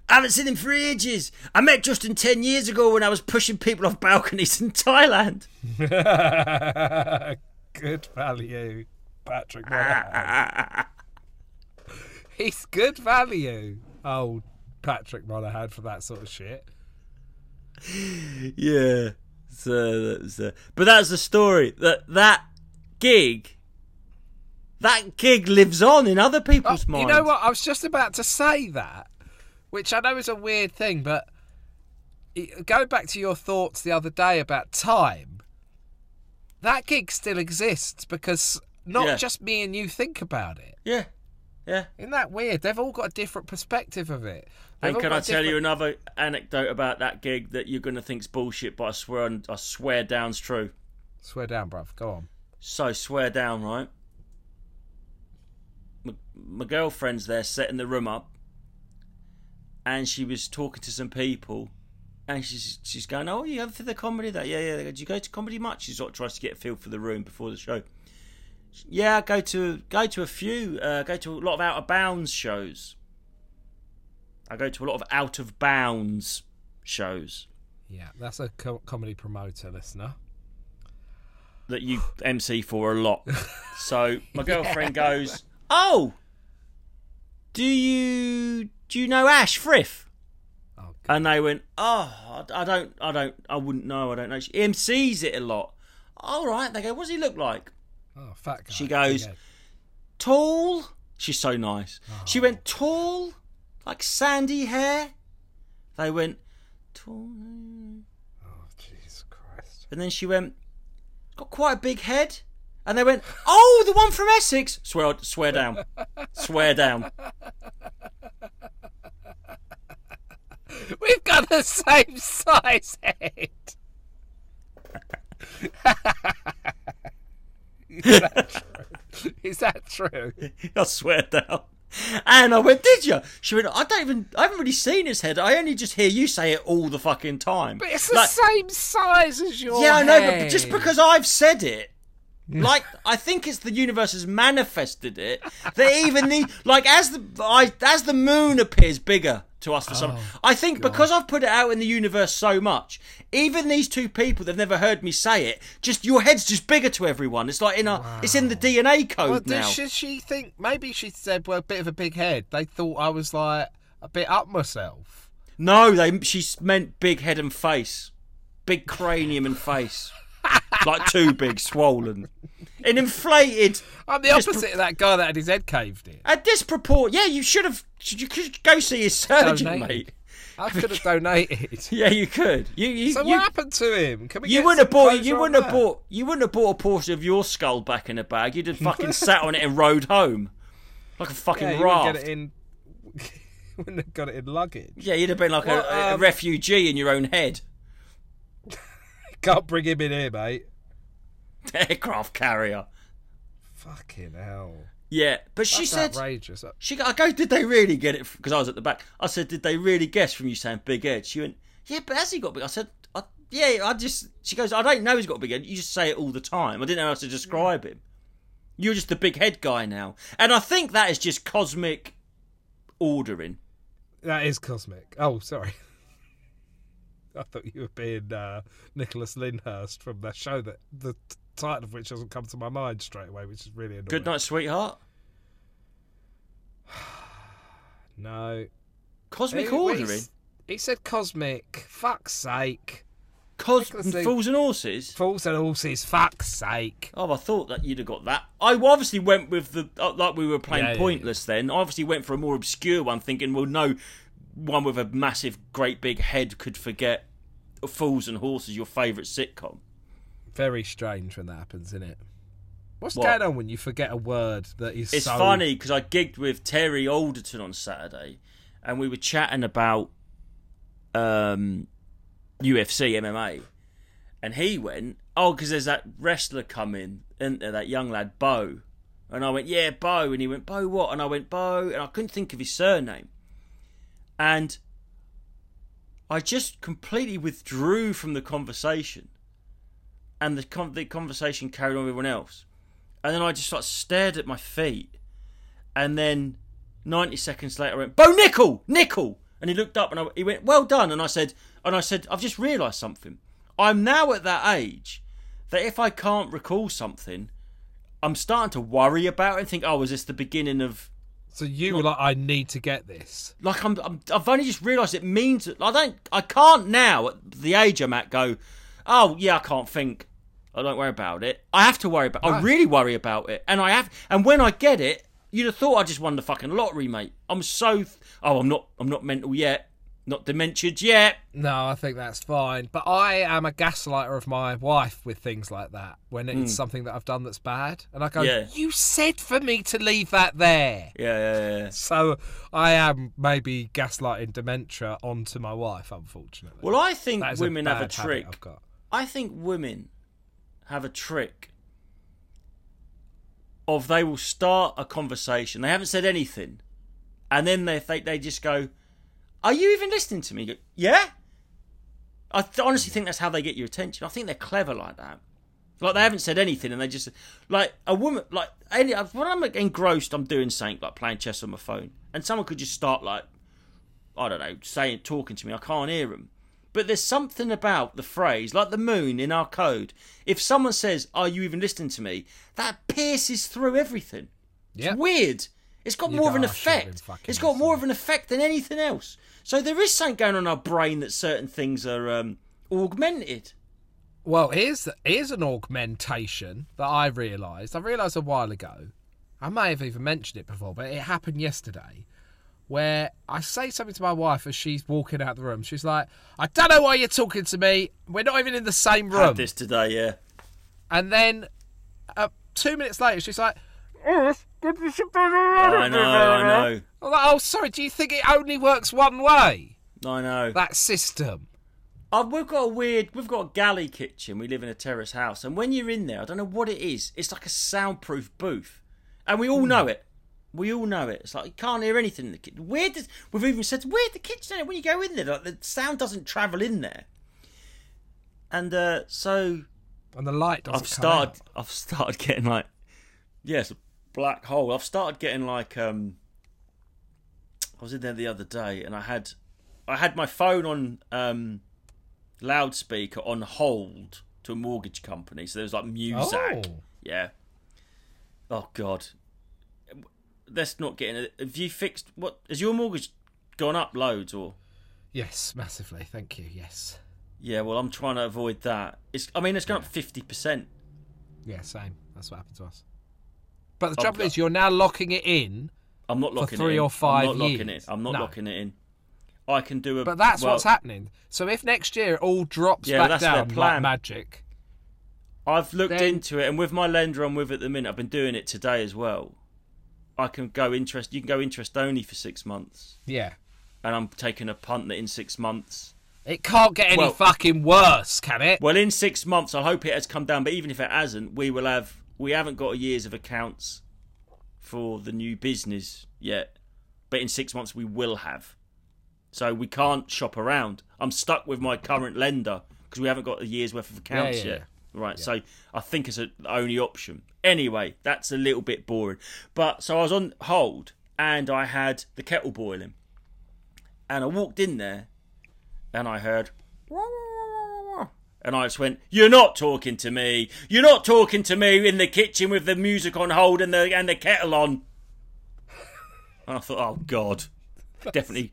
B: I haven't seen him for ages. I met Justin 10 years ago when I was pushing people off balconies in Thailand.
A: good value, Patrick. Monahan. He's good value. Oh, Patrick Monahan for that sort of shit.
B: yeah. So but that's the story. That that gig, that gig lives on in other people's
A: Oh,
B: minds.
A: you know what? I was just about to say that, which I know is a weird thing, but going back to your thoughts the other day about time, that gig still exists because not
B: Yeah.
A: just me and you think about it.
B: Yeah, yeah.
A: Isn't that weird? They've all got a different perspective of it. They've
B: And can
A: I
B: I
A: a
B: tell you another anecdote about that gig that you're going to think's bullshit, but I swear I swear down's true.
A: Swear down, bruv. Go on.
B: So swear down, right? My, my girlfriend's there setting the room up, and she was talking to some people, and she's she's going, "Oh, you have for the comedy that? Yeah, yeah. Do you go to comedy much?" She sort of tries to get a feel for the room before the show. Yeah, I go to go to a few. Uh, go to a lot of out of bounds shows. I go to a lot of out of bounds shows
A: Yeah, that's a co- comedy promoter listener.
B: that you MC for a lot. So my girlfriend goes, "Oh, do you do you know Ash Frith?"
A: Oh,
B: And they went, "Oh, I don't, I don't, I wouldn't know. I don't know." She MCs it a lot. All right. They go, "What does he look like?"
A: oh fat guy.
B: She goes,
A: Yeah.
B: "Tall." She's so nice. She
A: Oh.
B: went tall, like sandy hair. They went tall,
A: Oh, Jesus Christ.
B: and then she went, "Got quite a big head." And they went, "Oh, the one from Essex." Swear, swear down, swear down.
A: We've got the same size head. Is that true? Is that true?
B: I swear down. And I went, did you? She went, I don't even, I haven't really seen his head. I only just hear you say it all the fucking time.
A: But it's the
B: Like,
A: same size as your
B: yeah, I know, but just because I've said it Like I think it's the universe has manifested it that even the like as the I, as the moon appears bigger to us for some. Oh, I think because I've put it out in the universe so much, even these two people they've never heard me say it. Just your head's just bigger to everyone. It's like in a it's in the DNA code
A: Well,
B: now.
A: she, she think maybe she said, "Well, a bit of a big head." They thought I was like a bit up myself.
B: No, they she meant big head and face, big cranium and face, like too big, swollen, and inflated.
A: I'm the opposite of that guy that had his head caved in.
B: A disproport. Yeah, you should have. You could go see his surgeon,
A: Donated.
B: mate.
A: I could have donated.
B: Yeah, you could. You you
A: So
B: you,
A: what happened to him? Can we
B: you wouldn't have bought. You wouldn't have bought. You wouldn't have bought a portion of your skull back in a bag. You'd have fucking sat on it and rode home, like a fucking
A: Yeah,
B: raft.
A: get it in. wouldn't have got it in luggage.
B: Yeah, you'd have been like a, a
A: um,
B: refugee in your own head.
A: Can't bring him in here, mate.
B: Aircraft carrier.
A: Fucking hell.
B: Yeah, but she
A: That's
B: said
A: outrageous.
B: She, I go, did they really get it? Because I was at the back. I said, did they really guess from you saying big head? She went, yeah, but has he got big? I said, I, yeah, I just. She goes, I don't know he's got a big head. You just say it all the time. I didn't know how to describe him. You're just the big head guy now, and I think that is just cosmic ordering.
A: That is cosmic. Oh, sorry. I thought you were being uh, Nicholas Lyndhurst from that show that the title of which doesn't come to my mind straight away, which is really annoying.
B: Good night, sweetheart.
A: No.
B: Cosmic ordering.
A: He said cosmic. Fuck's sake.
B: Cos fools and horses.
A: Fools and horses. Fuck's sake.
B: Oh, I thought that you'd have got that. I obviously went with the uh, like we were playing
A: Yeah, yeah,
B: pointless. Then I obviously went for a more obscure one, thinking, well, no one with a massive, great big head could forget Fools and Horses, your favourite sitcom.
A: Very strange when that happens, isn't it? What's
B: What?
A: going on when you forget a word that is
B: It's
A: so
B: funny because I gigged with Terry Alderton on Saturday, and we were chatting about um, UFC MMA, and he went, "Oh, because there's that wrestler coming, and that young lad Bo," and I went, "Yeah, Bo," and he went, "Bo what?" And I went, "Bo," and I couldn't think of his surname, and I just completely withdrew from the conversation, and the con- the conversation carried on with everyone else, and then I just like stared at my feet, and then 90 seconds later I went, Bo Nickal! Nickal! And he looked up and I, he went, Well done. And I said, and I said, I've just realised something. I'm now at that age that if I can't recall something, I'm starting to worry about it and think, oh, is this the beginning of
A: So you were like, I need to get this.
B: like I'm, I'm I've only just realised it means I don't I can't now at the age I'm at go, oh yeah I can't think. I don't worry about it. I have to worry about. I really worry about it, and I have. And when I get it, you'd have thought I just won the fucking lottery, mate. I'm so. Oh, I'm not. I'm not mental yet. Not dementiaed yet.
A: No, I think that's fine. But I am a gaslighter of my wife with things like that when it's hmm. something that I've done that's bad. And I go.
B: Yeah.
A: You said for me to leave that there.
B: Yeah, yeah, yeah.
A: So I am maybe gaslighting dementia onto my wife, unfortunately.
B: Well, I think women have a trick.
A: I've got.
B: I think women have a trick of they will start a conversation. They haven't said anything, and then they they, they just go, "Are you even listening to me?" Go, yeah. I th- honestly think that's how they get your attention. I think they're clever like that. Like they haven't said anything, and they just like a woman. Like any when I'm engrossed, I'm doing something like playing chess on my phone, and someone could just start like I don't know, saying, talking to me. I can't hear them. But there's something about the phrase, like the moon in our code. If someone says, "Are you even listening to me?" That pierces through everything. It's weird. It's got
A: You
B: more of an
A: go, "I should've been
B: effect. It's got more
A: listening."
B: of an effect than anything else. So there is something going on in our brain that certain things are um, augmented.
A: Well, here's here's an augmentation that I realised. I realised a while ago. I may have even mentioned it before, but it happened yesterday. Where I say something to my wife as she's walking out the room. She's like, "I don't know why you're talking to me. We're not even in the same room."
B: Had this today, yeah.
A: And then uh, two minutes later, she's like, "Oh,
B: I know, I know,
A: I'm like, oh, sorry. Do you think it only works one way?
B: I know.
A: That system.
B: Uh, we've got a weird, we've got a galley kitchen. We live in a terrace house, and when you're in there, I don't know what it is. It's like a soundproof booth, and we all know it. We all know it. It's like you can't hear anything in the kitchen. Where does we've even said where the kitchen? When you go in there, like the sound doesn't travel in there. And uh, so
A: and the light doesn't
B: I've started.
A: out.
B: I've started getting like, yes, a black hole. I've started getting like, um, I was in there the other day, and I had, I had my phone on um, loudspeaker on hold to a mortgage company, so there was like music.
A: Oh.
B: Yeah. Oh God. Let's not get in. Have you fixed what? Has your mortgage gone up loads or?
A: Yes, massively. Thank you. Yes.
B: Yeah, well, I'm trying to avoid that. It's. I mean, it's gone up fifty percent.
A: Yeah, same. That's what happened to us. But the
B: Oh,
A: trouble is, you're now locking it in.
B: I'm not locking
A: three
B: it in.
A: or five
B: I'm not locking
A: years.
B: it. I'm not
A: No.
B: locking it in. I can do a.
A: But that's
B: well,
A: what's happening. So if next year it all drops
B: Yeah,
A: back
B: that's
A: down like magic,
B: I've looked
A: then-
B: into it, and with my lender I'm with at the minute, I've been doing it today as well. I can go interest. You can go interest only for six months,
A: yeah,
B: and I'm taking a punt that in six months.
A: it can't get any
B: Well-
A: fucking worse, can it?
B: Well, in six months, I hope it has come down. But even if it hasn't, we will have. We haven't got a years of accounts for the new business yet, but in six months we will have. So we can't shop around. I'm stuck with my current lender because we haven't got a year's worth of accounts
A: yeah,
B: yet. Right. So I think it's a, the only option. Anyway, that's a little bit boring. But so I was on hold and I had the kettle boiling, and I walked in there, and I heard. And I just went, "You're not talking to me. You're not talking to me in the kitchen with the music on hold and the and the kettle on." And I thought, "Oh God, definitely,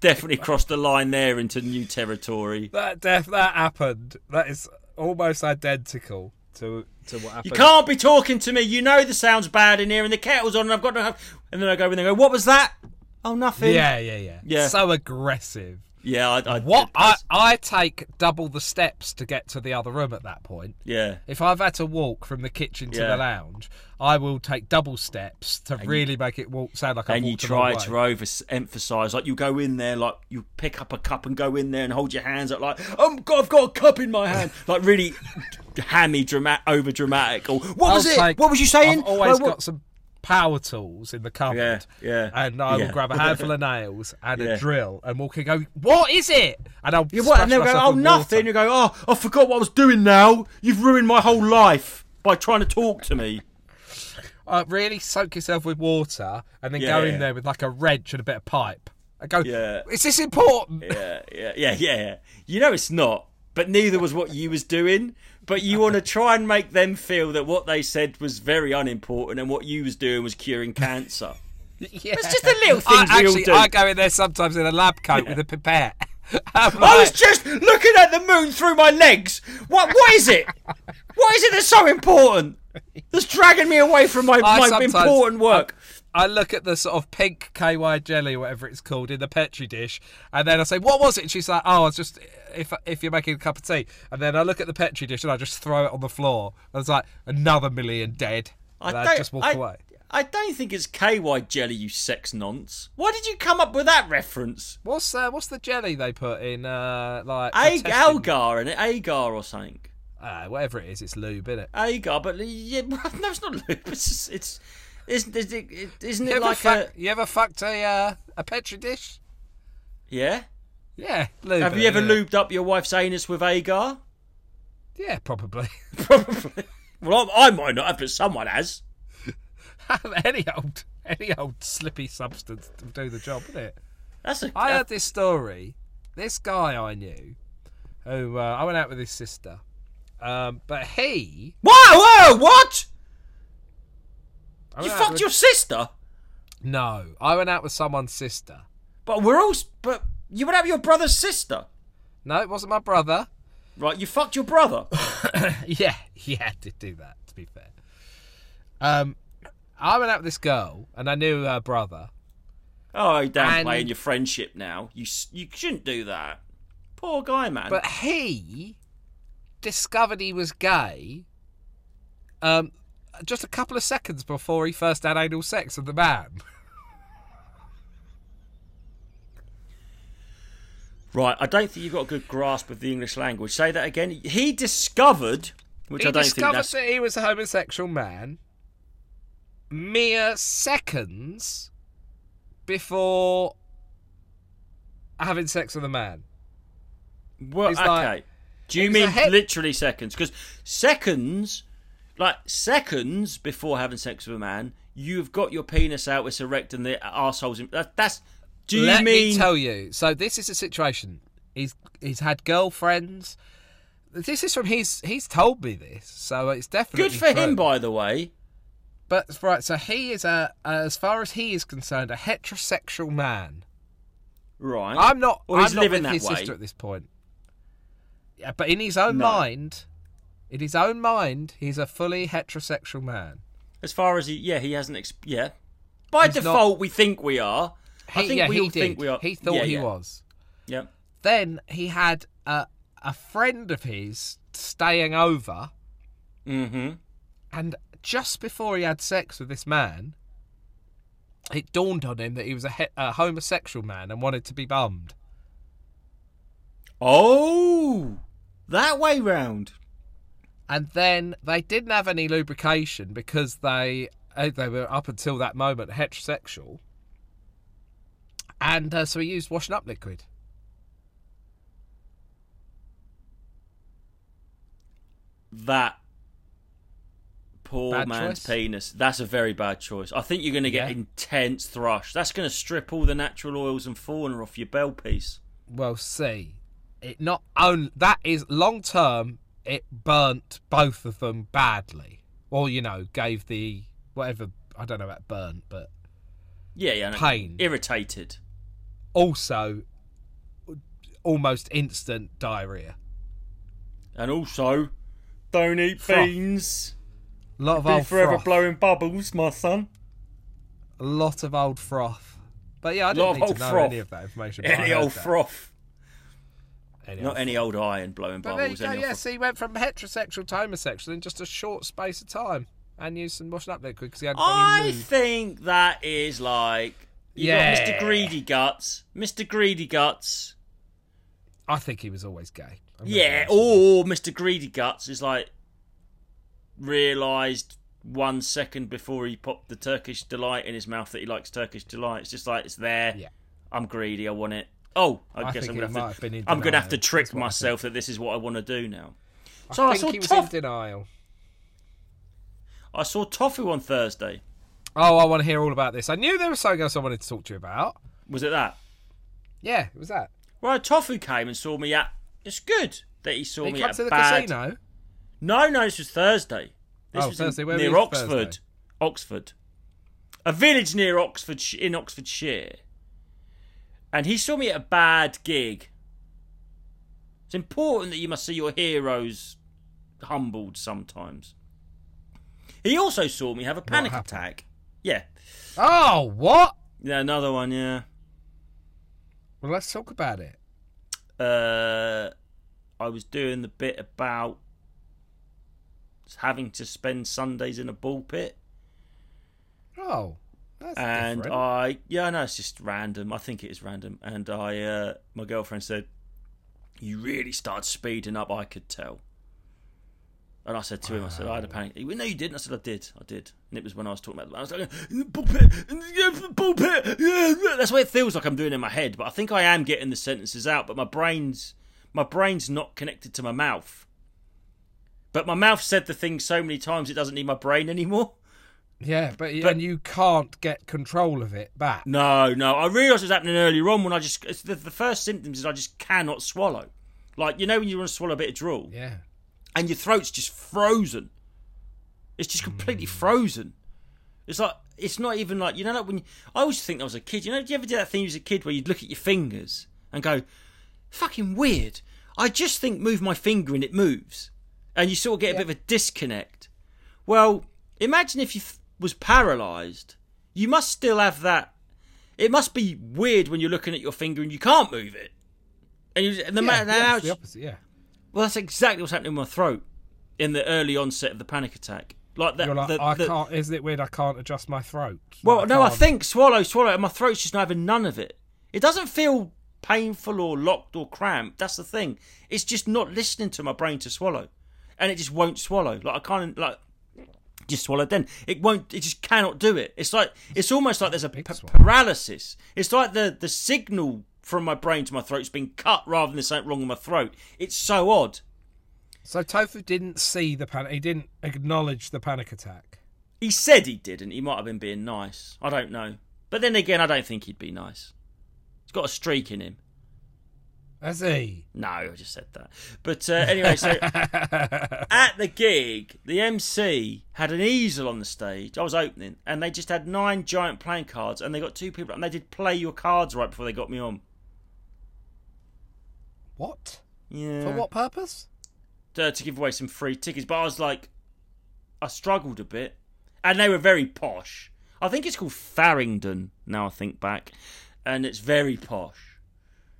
B: definitely crossed the line there into new territory."
A: That def- that happened. That is almost identical to to what happened.
B: You can't be talking to me. You know the sound's bad in here, and the kettle's on, and I've got to have. And then I go in there go, "What was that?" Oh, nothing.
A: Yeah, yeah, yeah.
B: Yeah.
A: So aggressive.
B: Yeah. I, I
A: What I I take double the steps to get to the other room at that point.
B: yeah.
A: If I've had to walk from the kitchen to
B: Yeah.
A: the lounge, I will take double steps to really make it walk sound like I
B: and you try to
A: way.
B: over emphasize like you go in there like you pick up a cup and go in there and hold your hands up like um God, I've got a cup in my hand like really hammy dramatic over dramatic or what was
A: I'll
B: it
A: take-
B: what was you saying
A: I've always
B: what-
A: got some power tools in the cupboard.
B: Yeah, yeah,
A: And I will grab a handful of nails and
B: Yeah.
A: a drill and walk and go, What is it? And I'll
B: Yeah, what? and they'll go oh nothing you go oh I forgot what I was doing now you've ruined my whole life by trying to talk to me
A: Uh, really soak yourself with water and then
B: Yeah,
A: go in
B: yeah.
A: there with like a wrench and a bit of pipe. I go,
B: Yeah.
A: Is this important?
B: yeah yeah yeah yeah yeah. you know it's not but neither was what you was doing but you want to try and make them feel that what they said was very unimportant and what you was doing was curing cancer
A: Yeah.
B: It's just the little
A: I,
B: things we all do.
A: I go in there sometimes in a lab coat with a pipette. I'm
B: I was just looking at the moon through my legs. What? What is it? What is it that's so important? That's dragging me away from my,
A: I
B: my important work.
A: I look at the sort of pink KY jelly, whatever it's called, in the petri dish, and then I say, "What was it?" And she's like, "Oh, it's just if if you're making a cup of tea." And then I look at the petri dish and I just throw it on the floor. I was like, "Another million dead."
B: I
A: And I, just walk
B: I,
A: away.
B: I don't think it's KY jelly, you sex nonce. Why did you come up with that reference?
A: What's uh, what's the jelly they put in? Uh, like
B: Ag-? Algar and Agar or something.
A: Uh, whatever it is, it's lube, isn't it?
B: Agar, but yeah, no, it's not lube. It's it's isn't is it, isn't it like a
A: you ever fucked a uh, a petri dish?
B: yeah?
A: Yeah.
B: Have
A: in
B: you ever
A: isn't
B: lubed up your wife's anus with Agar?
A: Yeah, probably.
B: Probably. Well, I, I might not have, but someone has.
A: any old any old slippy substance to do the job, isn't it?
B: That's a.
A: I heard this story. This guy I knew, who uh, I went out with his sister, um, but he.
B: Whoa, whoa, what?
A: I
B: You fucked
A: with-
B: your sister?
A: No, I went out with someone's sister.
B: But we're all. But you went out with your brother's sister,
A: No, it wasn't my brother.
B: right? You fucked your brother.
A: yeah, yeah, I did do that. To be fair, um, I went out with this girl, and I knew her brother.
B: oh, you're downplaying
A: And-
B: your friendship now. You you shouldn't do that. Poor guy, man.
A: But he discovered he was gay um, just a couple of seconds before he first had anal sex with the man.
B: right, I don't think you've got a good grasp of the English language. Say that again. He discovered, which
A: he
B: I don't think
A: discovered
B: that's.
A: that he was a homosexual man mere seconds before having sex with a man.
B: Well,
A: It's
B: okay.
A: like-
B: Do you mean literally seconds? Because seconds, like seconds before having sex with a man, you've got your penis out, it's erect, and the assholes. in. That, that's. Do you
A: Let
B: mean.
A: me tell you. So this is a situation. He's he's had girlfriends. This is from his. He's told me this, so it's definitely
B: Good for
A: true.
B: him, by the way.
A: But right, so he is a, as far as he is concerned, a heterosexual man.
B: Right.
A: I'm not.
B: Well, he's
A: I'm not
B: living
A: with
B: that
A: his
B: way.
A: sister at this point. Yeah, but in his own
B: No.
A: mind, in his own mind, he's a fully heterosexual man.
B: As far as he. Yeah, he hasn't. Exp- yeah. By
A: He's not-
B: default, we think we are. I think
A: yeah,
B: we
A: he
B: all
A: did.
B: think we are.
A: He thought
B: Yeah,
A: he
B: yeah.
A: was.
B: Yeah.
A: Then he had a a friend of his staying over,
B: Mm hmm.
A: and just before he had sex with this man, it dawned on him that he was a, he- a homosexual man and wanted to be bummed.
B: Oh! That way round.
A: And then they didn't have any lubrication because they uh, they were up until that moment heterosexual, and uh, so he used washing up liquid.
B: That poor
A: Bad
B: man's
A: choice?
B: penis. That's a very bad choice. I think you're going to get
A: Yeah.
B: intense thrush. That's going to strip all the natural oils and fauna off your bell piece.
A: Well, see, it not only that is long term. It burnt both of them badly, or you know, gave the whatever I don't know about burnt, but
B: Yeah, yeah.
A: Pain.
B: Irritated.
A: also almost instant diarrhea.
B: And also, don't eat
A: Froth.
B: beans.
A: A lot of
B: Be
A: old
B: forever
A: froth.
B: blowing bubbles, my son.
A: A lot of old froth. But yeah, I didn't need to know
B: froth.
A: any of that information.
B: Any old
A: that.
B: froth.
A: Any
B: Not
A: old
B: any old iron blowing
A: But there you
B: bubbles.
A: go. Yeah,
B: old
A: see, he went from heterosexual to homosexual in just a short space of time, and used some washing up liquid because he hadn't got
B: I think that is like you
A: Yeah.
B: got Mr. Greedy Guts, Mr. Greedy Guts.
A: I think he was always gay. I'm
B: Yeah,
A: honest with you.
B: or Mr. Greedy Guts is like realised one second before he popped the Turkish delight in his mouth that he likes Turkish delight. It's just like it's there.
A: Yeah.
B: I'm greedy. I want it. Oh, I,
A: I
B: guess I'm gonna have to. I'm gonna have to trick
A: That's what I
B: myself that this is what I want to do now.
A: I
B: So I,
A: think
B: saw
A: he was
B: Toff-
A: in denial.
B: I saw Tofu on Thursday.
A: Oh, I want to hear all about this. I knew there was something else I wanted to talk to you about.
B: Was it that?
A: Yeah, it was that.
B: Right, Tofu came and saw me at. It's good that he saw
A: Did
B: me
A: he
B: at
A: to the
B: bad.
A: casino?
B: No, no, this was Thursday. This
A: Oh,
B: was
A: Thursday. Where
B: near Oxford.
A: Thursday?
B: Oxford, a village near Oxford in Oxfordshire, and he saw me at a bad gig. It's important that you must see your heroes humbled sometimes. He also saw me have a panic attack. Yeah,
A: Oh, what?
B: yeah, another one. Yeah.
A: Well, let's talk about it.
B: uh, I was doing the bit about having to spend Sundays in a ball pit,
A: Oh, that's
B: and
A: different.
B: I yeah, no, it's just random. I think it is random, and I uh, my girlfriend said, "You really started speeding up. I could tell." And I said to him, I said, I had a panic. He went, no, you didn't. I said, I did. I did. And it was when I was talking about the I was like, ball pit, yeah, ball yeah." That's what it feels like I'm doing in my head. But I think I am getting the sentences out. But my brain's, my brain's not connected to my mouth. But my mouth said the thing so many times it doesn't need my brain anymore.
A: Yeah, but,
B: but-
A: and you can't get control of it back.
B: No, no. I realised it was happening earlier on when I just, the, the first symptoms is I just cannot swallow. Like, you know when you want to swallow a bit of drool?
A: Yeah.
B: and your throat's just frozen. It's just completely hmm. frozen. It's like it's not even like you know like when you, I always think I was a kid. You know, do you ever do that thing as a kid where you'd look at your fingers and go, "Fucking weird." I just think move my finger and it moves, and you sort of get a bit of a disconnect. Well, imagine if you was paralysed. You must still have that. It must be weird when you're looking at your finger and you can't move it. And, you, and the
A: yeah,
B: matter
A: yeah,
B: now,
A: the opposite. Yeah.
B: well, that's exactly what's happening in my throat in the early onset of the panic attack. Like that.
A: You're like,
B: the-
A: I
B: the-
A: can't. Isn't it weird? I can't adjust my throat.
B: Well,
A: Like,
B: no, I
A: can't-
B: think swallow, swallow, and my throat's just not having none of it. It doesn't feel painful or locked or cramped. That's the thing. It's just not listening to my brain to swallow, and it just won't swallow. Like I can't like just swallowed Then it won't. It just cannot do it. It's like it's almost like there's a p- paralysis. It's like the the signal from my brain to my throat's been cut rather than there's something wrong with my throat. It's so odd.
A: So Tofu didn't see the panic. He didn't acknowledge the panic attack.
B: He said he didn't. He might have been being nice. I don't know. But then again, I don't think he'd be nice. He's got a streak in him.
A: Has he?
B: No, I just said that. But uh, anyway, so at the gig, the MC had an easel on the stage. I was opening, and they just had nine giant playing cards, and they got two people, and they did play your cards right before they got me on.
A: What?
B: Yeah.
A: For what purpose?
B: To, to give away some free tickets, but I was like, I struggled a bit, and they were very posh. I think it's called Faringdon now. I think back, and it's very posh.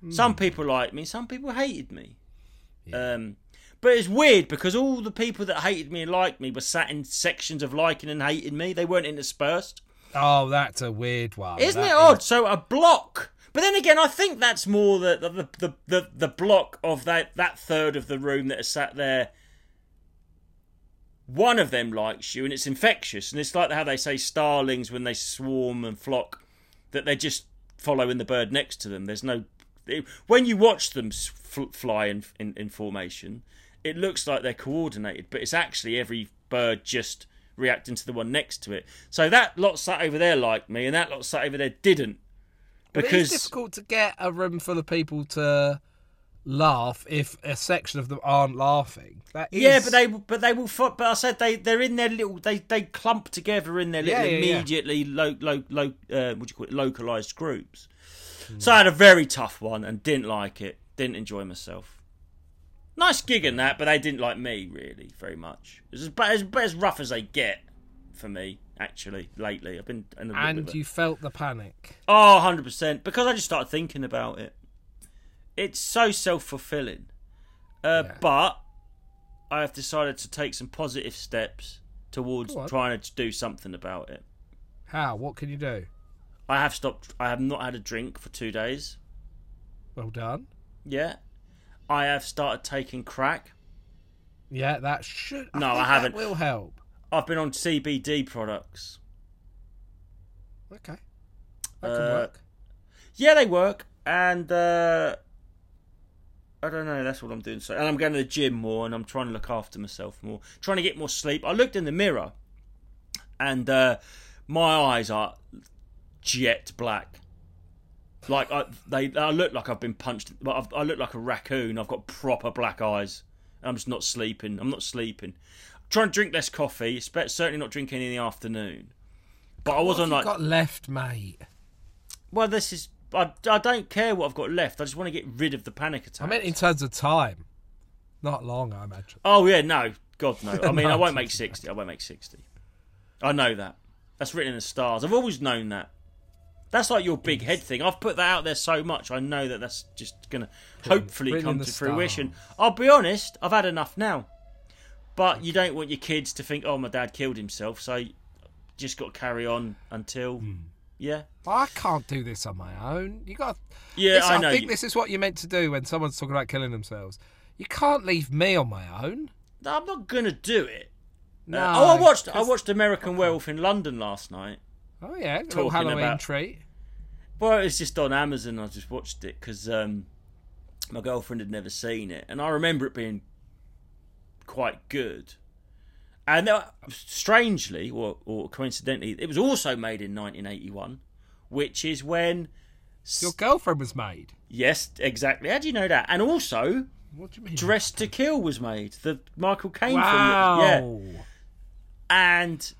B: Some people liked me, some people hated me. Um, but it's weird because all the people that hated me and liked me were sat in sections of liking and hating me. They weren't interspersed.
A: Oh, that's a weird one.
B: Isn't
A: That
B: it odd? So a block. But then again, I think that's more the the, the, the, the block of that, that third of the room that are sat there. One of them likes you, and it's infectious. And it's like how they say starlings when they swarm and flock, that they're just following the bird next to them. There's no. When you watch them fl- fly in, in, in formation, it looks like they're coordinated, but it's actually every bird just reacting to the one next to it. So that lot sat over there liked me, and that lot sat over there didn't.
A: But it's difficult to get a room full of people to laugh if a section of them aren't laughing. That is...
B: yeah, but they but they will. But I said they they're in their little they they clump together in their little
A: Yeah, yeah, yeah.
B: immediately low low low uh, what do you call it localized groups. So I had a very tough one and didn't like it. Didn't enjoy myself. Nice gig in that, but they didn't like me really very much. It was about as, as rough as they get for me. Actually, lately I've been in a
A: and you felt the panic.
B: Oh, 100%. Because I just started thinking about it. It's so self fulfilling. Uh,
A: Yeah.
B: But I have decided to take some positive steps towards trying to do something about it.
A: How? What can you do?
B: I have stopped, I have not had a drink for two days.
A: Well done.
B: Yeah. I have started taking crack.
A: Yeah, that should.
B: No, I haven't.
A: That will help.
B: I've been on CBD products.
A: Okay. That can
B: Uh,
A: work.
B: Yeah, they work. And uh, I don't know. That's what I'm doing. So, and I'm going to the gym more, and I'm trying to look after myself more, trying to get more sleep. I looked in the mirror, and uh, my eyes are jet black. Like I, they, I look like I've been punched. But I've, I look like a raccoon. I've got proper black eyes. I'm just not sleeping. I'm not sleeping. I'm trying to drink less coffee. Certainly not drinking in the afternoon. But I was on like
A: got left, mate?
B: well, this is. I, I don't care what I've got left. I just want to get rid of the panic attack.
A: I meant in terms of time. Not long, I imagine.
B: oh yeah, no, God no. I mean, I won't make sixty. I won't make sixty. I know that. That's written in the stars. I've always known that. That's like your big head thing. I've put that out there so much. I know that that's just gonna hopefully come to fruition. I'll be honest. I've had enough now. But you don't want your kids to think, "Oh, my dad killed himself," so just got to carry on until.
A: Hmm.
B: Yeah.
A: I can't do this on my own. You got.
B: Yeah,
A: This-
B: I know.
A: think this is what you're meant to do when someone's talking about killing themselves. You can't leave me on my own.
B: No, I'm not gonna do it.
A: No.
B: Uh, oh, I watched. I watched American Werewolf in London last night.
A: Oh yeah,
B: talking
A: Halloween
B: about-
A: treat.
B: Well, it's just on Amazon. I just watched it because um, my girlfriend had never seen it, and I remember it being quite good. And uh, strangely, or, or coincidentally, it was also made in 1981, which is when.
A: Your girlfriend was made.
B: Yes, exactly. How do you know that? And also,
A: What do you mean?
B: Dressed to Kill was made. The Michael Caine
A: Wow.
B: film. Yeah. and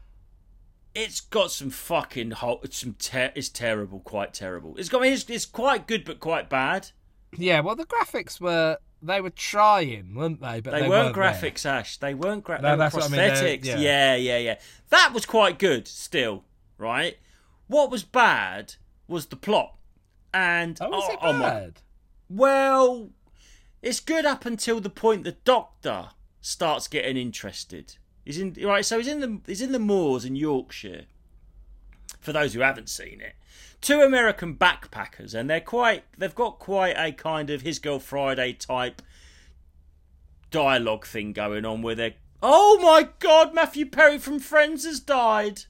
B: it's got some fucking ho- some ter- it's terrible, quite terrible. It's got it's, it's quite good but quite bad.
A: Yeah, well, the graphics were they were trying, weren't they? But
B: They,
A: they,
B: weren't,
A: there.
B: graphics, Ash. They weren't gra-
A: No,
B: they were
A: that's what I mean, yeah.
B: yeah, yeah, yeah. That was quite good still, right? What was bad was the plot. And
A: Oh, was oh, it
B: oh my-
A: bad?
B: well, it's good up until the point the doctor starts getting interested. He's in right, so he's in the he's in the moors in Yorkshire. For those who haven't seen it, two American backpackers, and they're quite they've got quite a kind of his girl Friday type dialogue thing going on where they're oh my god, Matthew Perry from Friends has died.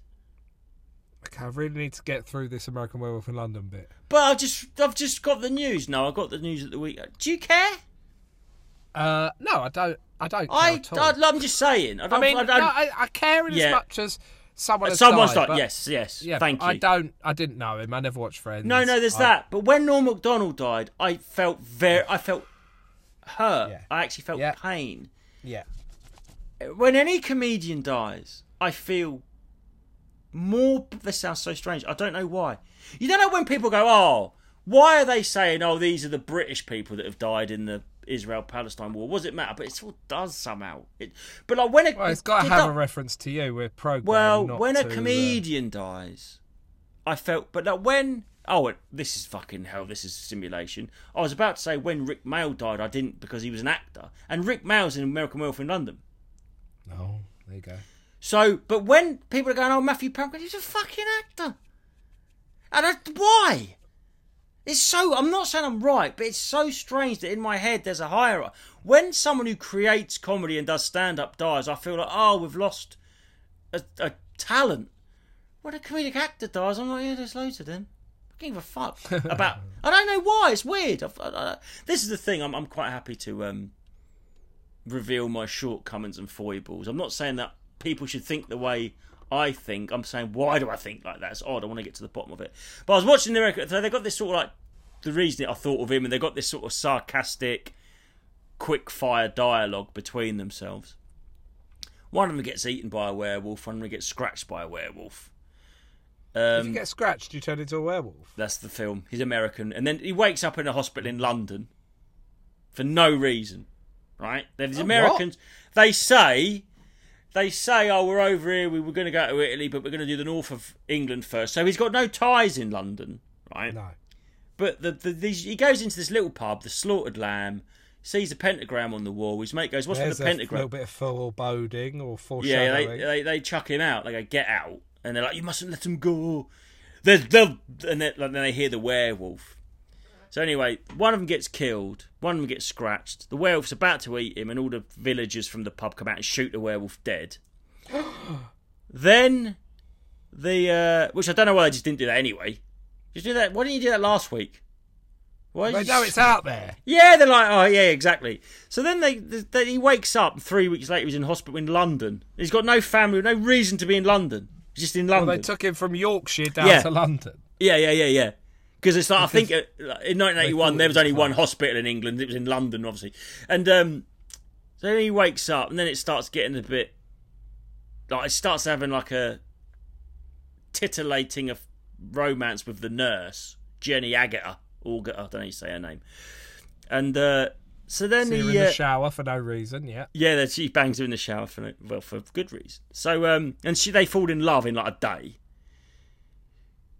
A: Okay, I really need to get through this American Werewolf in London bit.
B: But I've just I've just got the news. No, I got the news at the week. Do you care?
A: Uh, no, I don't. I don't. Care
B: I. I, am just saying. I,
A: I mean,
B: I,
A: no,
B: don't,
A: I, I care in
B: Yeah.
A: as much as someone. Has
B: someone's
A: died,
B: like, yes, yes.
A: Yeah,
B: thank you.
A: I don't. I didn't know him. I never watched Friends.
B: No, no, there's that. But when Norm Macdonald died, I felt very, I felt hurt.
A: Yeah.
B: I actually felt
A: Yeah.
B: pain.
A: Yeah.
B: When any comedian dies, I feel more. This sounds so strange. I don't know why. You don't know when people go, "Oh, why are they saying, oh, these are the British people that have died in the Israel-Palestine war?" What does it matter? But it still does somehow. It, but like when it,
A: Well, it's got to have a reference to you. We're programmed.
B: Well, when a
A: to, uh,
B: comedian dies, I felt, but like when oh, this is fucking hell. This is a simulation. I was about to say when Rik Mayall died, I didn't because he was an actor, and Rik Mayall's in American Werewolf in London.
A: No, there you go.
B: So, but when people are going, oh, Matthew Pumpkin, he's a fucking actor, and I, why? It's so. I'm not saying I'm right, but it's so strange that in my head there's a hierarchy. When someone who creates comedy and does stand up dies, I feel like, oh, we've lost a, a talent. When a comedic actor dies, I'm like, yeah, there's loads of them. I don't give a fuck about. I don't know why. It's weird. I, I, this is the thing. I'm, I'm quite happy to um, reveal my shortcomings and foibles. I'm not saying that people should think the way I think. I'm saying why do I think like that? It's odd. I want to get to the bottom of it. But I was watching the record. So they got this sort of like the reason I thought of him, and they got this sort of sarcastic, quick fire dialogue between themselves. One of them gets eaten by a werewolf. One of them gets scratched by a werewolf.
A: if you
B: Um,
A: get scratched, you turn into a werewolf.
B: that's the film. He's American, and then he wakes up in a hospital in London for no reason. Right? There's
A: Oh,
B: Americans. They say, they say, oh, we're over here. We were going to go to Italy, but we're going to do the north of England first. So he's got no ties in London, right?
A: No.
B: But the, the these, he goes into this little pub, the Slaughtered Lamb, sees a pentagram on the wall. His mate goes, "What's
A: There's
B: with the pentagram?"
A: A little bit of foreboding or
B: Yeah, they, they they chuck him out. They go, get out, and they're like, you mustn't let him go. They'll, they'll and then, like, then they hear the werewolf. So anyway, one of them gets killed. One of them gets scratched. The werewolf's about to eat him, and all the villagers from the pub come out and shoot the werewolf dead. then the uh, which I don't know why they just didn't do that anyway. Just do that. Why didn't you do that last week? Why
A: They
B: did you
A: know it's out there.
B: yeah, they're like, oh yeah, exactly. So then they, they he wakes up three weeks later. He's in hospital in London. He's got no family, no reason to be in London. He's just in
A: Well,
B: London.
A: they took him from Yorkshire down
B: Yeah.
A: to London.
B: yeah, yeah, yeah, yeah. Because it's like I think uh, in 1981 there was only one hospital in England. It was in London, obviously. And um, so he wakes up, and then it starts getting a bit like it starts having like a titillating of romance with the nurse Jenny Agutter. Auger, I don't know how you say her name. And uh, so then
A: her
B: he
A: in
B: uh,
A: the shower for no reason. Yeah.
B: yeah, that she bangs her in the shower for no- well for good reason. So um, and she they fall in love in like a day.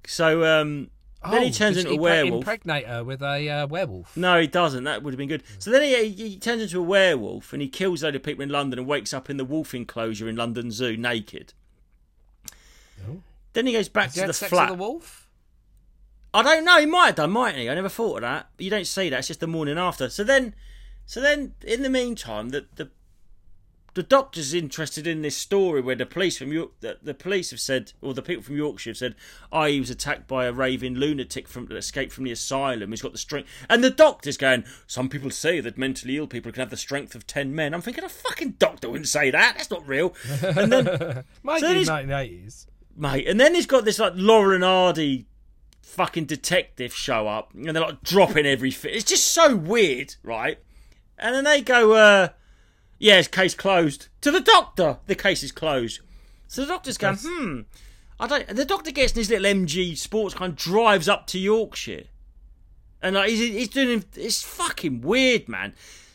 B: So um, then he
A: Oh,
B: turns into
A: he
B: a werewolf.
A: Impregnate her with a uh, werewolf.
B: No, he doesn't. That would have been good. So then he, he turns into a werewolf and he kills a load of people in London and wakes up in the wolf enclosure in London Zoo naked.
A: Oh.
B: Then he goes back
A: Has
B: to the
A: sex
B: flat.
A: a wolf?
B: I don't know. He might have done, mightn't he? I never thought of that. You don't see that. It's just the morning after. So then, so then, in the meantime, the the, the doctor's interested in this story where the police from York, the, the police have said, or the people from Yorkshire have said, "Oh, he was attacked by a raving lunatic from that escaped from the asylum. He's got the strength." And the doctor's going, "Some people say that mentally ill people can have the strength of ten men." I'm thinking, a fucking doctor wouldn't say that. That's not real. And then
A: Maybe
B: So
A: in 1980s.
B: Mate. And then he's got this like Laurel and Hardy fucking detective show up, and they're like dropping everything. It's just so weird, right? And then they go, uh, "Yeah, it's case closed." To the doctor, the case is closed. So the doctor's going,
A: Yes.
B: "Hmm." I don't. And the doctor gets in his little MG sports car and drives up to Yorkshire, and like he's he's doing. It's fucking weird, man.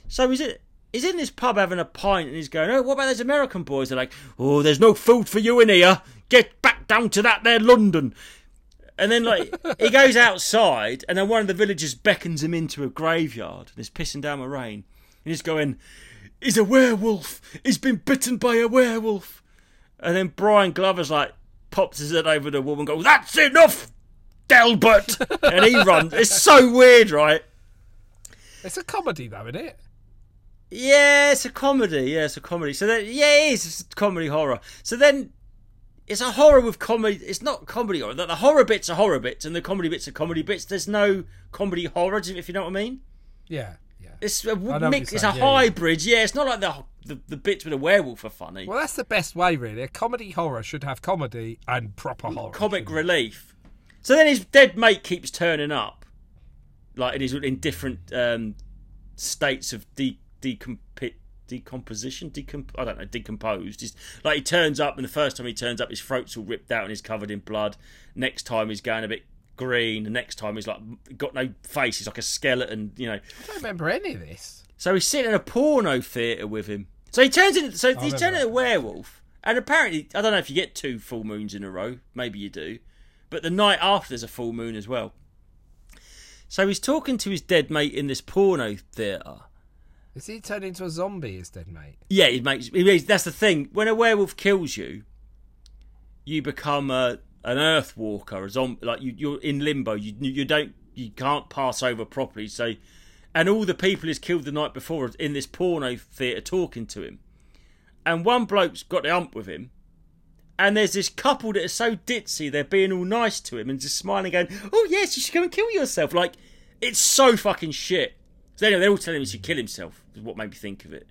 B: So he's in, he's in this pub having a pint, and he's going, "Oh, what about those American boys?" They're like, "Oh, there's no food for you in here. Get back down to that there London." And then like he goes outside, and then one of the villagers beckons him into a graveyard, and is pissing down the rain, and he's going, "He's a werewolf. He's been bitten by a werewolf." And then Brian Glover's like pops his head over the wall and goes, "That's enough, Delbert!" and he runs. It's so weird, right?
A: It's a comedy, though, isn't it?
B: Yeah, it's a comedy. Yeah, it's a comedy. So then, yeah, it is. It's a comedy horror. So then, it's a horror with comedy. It's not comedy horror. The, the horror bits are horror bits, and the comedy bits are comedy bits. There's no comedy horror, if you know what I mean.
A: Yeah, yeah.
B: It's a mix. It's a
A: saying, yeah, yeah.
B: hybrid. Yeah. it's not like the, the the bits with a werewolf are funny.
A: Well, that's the best way, really. A comedy horror should have comedy and proper horror.
B: Comic
A: shouldn't it?
B: relief. So then his dead mate keeps turning up, like, and he's in different um, states of de- decomp- decomposition. Decomp- I don't know, decomposed. He's, like he turns up, and the first time he turns up, his throat's all ripped out and he's covered in blood. Next time he's going a bit green. The next time he's like got no face. He's like a skeleton. You know.
A: I don't remember any of this.
B: So he's sitting in a porno theatre with him. So he turns into so he's
A: remember
B: turned into a werewolf. And apparently, I don't know if you get two full moons in a row. Maybe you do. But the night after, there's a full moon as well. So he's talking to his dead mate in this porno theatre.
A: Is he turned into a zombie, his dead mate?
B: Yeah, he makes. He that's the thing. When a werewolf kills you, you become a an earth walker, a zombie. Like you, you're in limbo. You you don't you can't pass over properly. So, and all the people he's killed the night before in this porno theatre talking to him, and one bloke's got the ump with him. And there's this couple that are so ditzy, they're being all nice to him and just smiling, going, "Oh yes, you should go and kill yourself." Like it's so fucking shit. So anyway, they're all telling him he should kill himself. Is what made me think of it.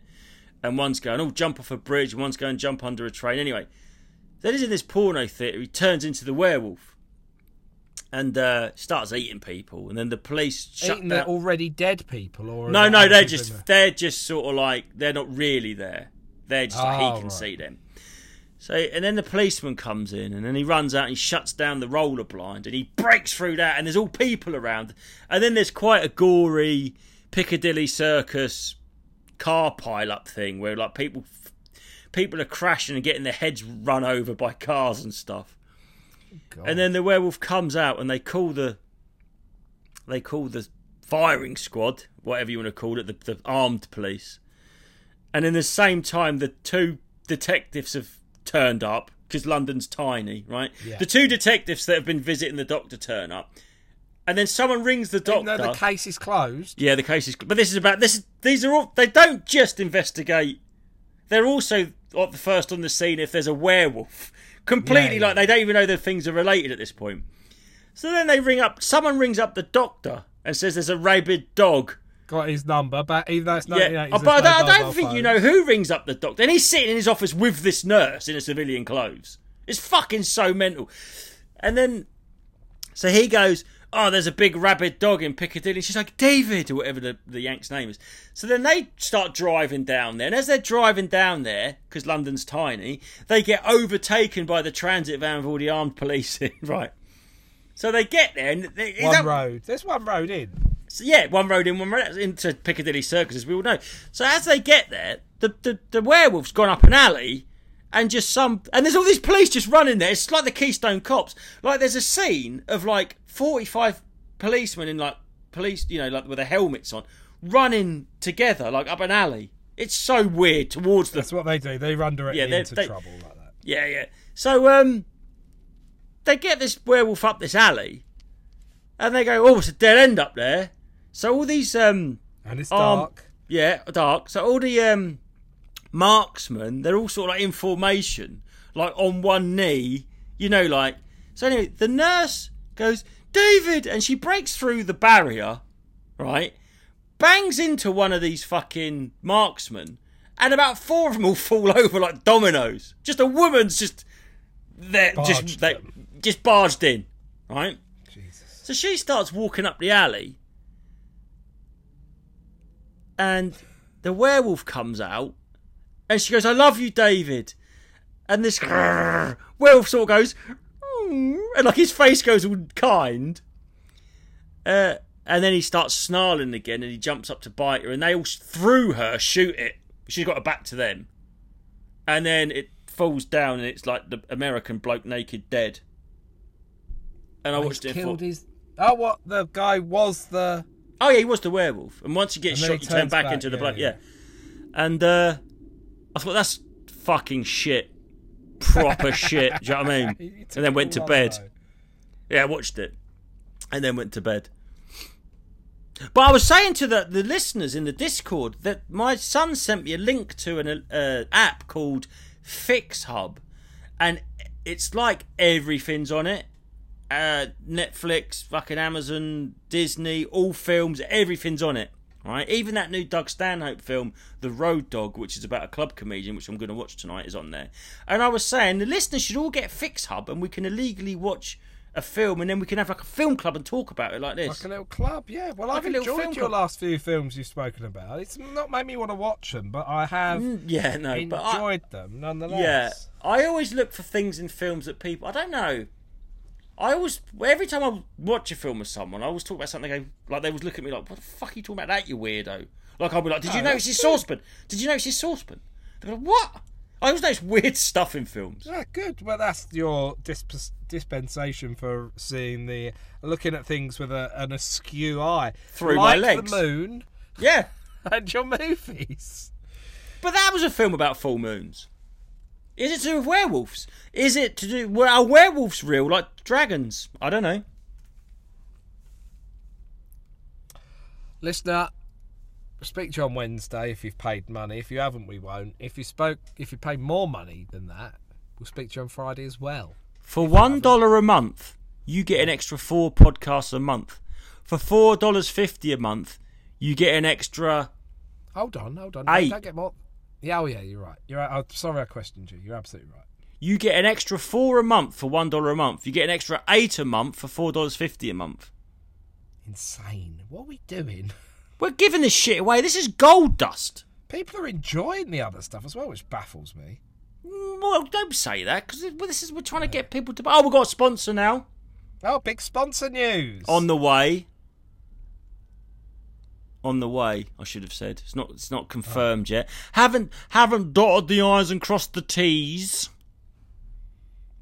B: And one's going, "Oh, jump off a bridge," and one's going, "Jump under a train." Anyway, then he's in this porno theatre. He turns into the werewolf and uh, starts eating people. And then the police shut
A: Eating
B: down.
A: already dead people, or
B: No, no, they're just
A: there?
B: they're just sort of like they're not really there. They're just like
A: Oh,
B: he can
A: right.
B: see them. So and then the policeman comes in and then he runs out and he shuts down the roller blind and he breaks through that and there's all people around and then there's quite a gory Piccadilly Circus car pile up thing where like people people are crashing and getting their heads run over by cars and stuff.
A: God.
B: And then the werewolf comes out and they call the they call the firing squad, whatever you want to call it, the, the armed police. And in the same time the two detectives have turned up because London's tiny, right?
A: Yeah.
B: The two detectives that have been visiting the doctor turn up. And then someone rings the
A: Even
B: doctor.
A: though the case is closed.
B: Yeah, the case is. Closed. But this is about this. Is, these are all. They don't just investigate. They're also like the first on the scene if there's a werewolf. Completely
A: Yeah, yeah.
B: like they don't even know the things are related at this point. So then they ring up. Someone rings up the doctor and says there's a rabid dog.
A: Got his number, but even though it's not,
B: Yeah, oh, but I don't, I don't think you know who rings up the doctor. And he's sitting in his office with this nurse in a civilian clothes. It's fucking so mental. And then, so he goes, "Oh, there's a big rabid dog in Piccadilly." She's like, "David," or whatever the, the Yank's name is. So then they start driving down there, and as they're driving down there, because London's tiny, they get overtaken by the transit van with all the armed police in. Right. So they get there, and they,
A: One
B: that-
A: road. There's one road in.
B: so, yeah, one road in, one road into Piccadilly Circus, as we all know. So as they get there, the, the, the werewolf's gone up an alley, and just some, and there's all these police just running there. It's like the Keystone Cops. Like there's a scene of like 45 policemen in like police, you know, like with their helmets on, running together like up an alley. It's so weird towards the
A: That's what they do. They run directly
B: Yeah,
A: into
B: they-
A: trouble like that.
B: yeah, yeah. So um, they get this werewolf up this alley, and they go, "Oh, it's a dead end up there." So all these um,
A: And it's
B: Um,
A: dark.
B: yeah, dark. So all the um, marksmen, they're all sort of like in formation, like on one knee, you know, like. So anyway, the nurse goes, David, and she breaks through the barrier, right? Bangs into one of these fucking marksmen, and about four of them all fall over like dominoes. Just a woman's just there, just they, just barged in, right?
A: Jesus.
B: So she starts walking up the alley, and the werewolf comes out, and she goes, "I love you, David." And this werewolf sort of goes, "Mm," and like his face goes all kind, uh, and then he starts snarling again, and he jumps up to bite her, and they all through her shoot it. She's got her back to them, and then it falls down, and it's like the American bloke naked dead. And I
A: He's
B: watched it.
A: killed his. Oh, what the guy was the.
B: Oh yeah, he was the werewolf. And once you get
A: And
B: shot,
A: he
B: you turn back,
A: back,
B: into the
A: yeah,
B: bloke.
A: yeah.
B: Yeah. And uh, I thought that's fucking shit, proper shit. Do you know what I mean?
A: He- he took
B: And then went to bed.
A: though.
B: Yeah, I watched it, and then went to bed. But I was saying to the, the listeners in the Discord that my son sent me a link to an uh, app called Fix Hub, and it's like everything's on it. Uh, Netflix, fucking Amazon, Disney, all films, everything's on it. Right, even that new Doug Stanhope film, The Road Dog, which is about a club comedian, which I'm going to watch tonight, is on there. And I was saying the listeners should all get Fix Hub, and we can illegally watch a film, and then we can have like a film club and talk about it like this.
A: Like a little club, yeah. Well,
B: Like
A: I've enjoyed your
B: club.
A: last few films you've spoken about. It's not made me want to watch them, but I have
B: Mm, yeah, no, but I,
A: enjoyed them nonetheless.
B: Yeah, I always look for things in films that people. I don't know. I always every time I watch a film with someone, I always talk about something. They go, like they always look at me like, "What the fuck are you talking about? That you weirdo." Like I'll be like, "Did you
A: No,
B: notice his saucepan? Did you notice his saucepan?" They go, "What?" I always notice weird stuff in films.
A: Yeah, good. Well, that's your disp- dispensation for seeing the looking at things with a, an askew eye
B: Through my
A: like
B: legs.
A: the moon
B: Yeah,
A: and your movies.
B: but that was a film about full moons. Is it to do with werewolves? Is it to do? Well, are werewolves real like dragons? I don't know.
A: Listener, speak to you on Wednesday if you've paid money. If you haven't, we won't. If you spoke, if you paid more money than that, we'll speak to you on Friday as well.
B: For one dollar a month, you get an extra four podcasts a month. For four dollars fifty a month, you get an extra.
A: Hold on, hold on.
B: Eight.
A: Don't get more. Yeah, oh yeah, you're right. You're right. I'm sorry I questioned you. You're absolutely right.
B: You get an extra four a month for one dollar a month. You get an extra eight a month for four dollars fifty a month.
A: Insane. What are we doing?
B: We're giving this shit away. This is gold dust.
A: People are enjoying the other stuff as well, which baffles me.
B: Mm, Well, don't say that because this is we're trying to get people to. Oh, we've got a sponsor now
A: Oh, big sponsor news.
B: on the way. On the way, I should have said. It's not. It's not confirmed yet. Haven't haven't dotted the i's and crossed the t's.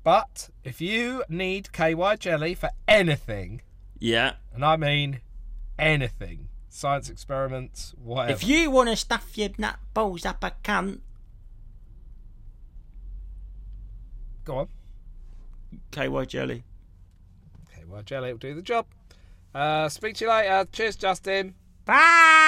A: But if you need KY jelly for anything,
B: Yeah.
A: and I mean anything, science experiments, whatever.
B: If you want to stuff your nut balls up a cunt,
A: Go on.
B: KY jelly.
A: KY jelly will do the job. Uh, speak to you later. Cheers, Justin.
B: Bye.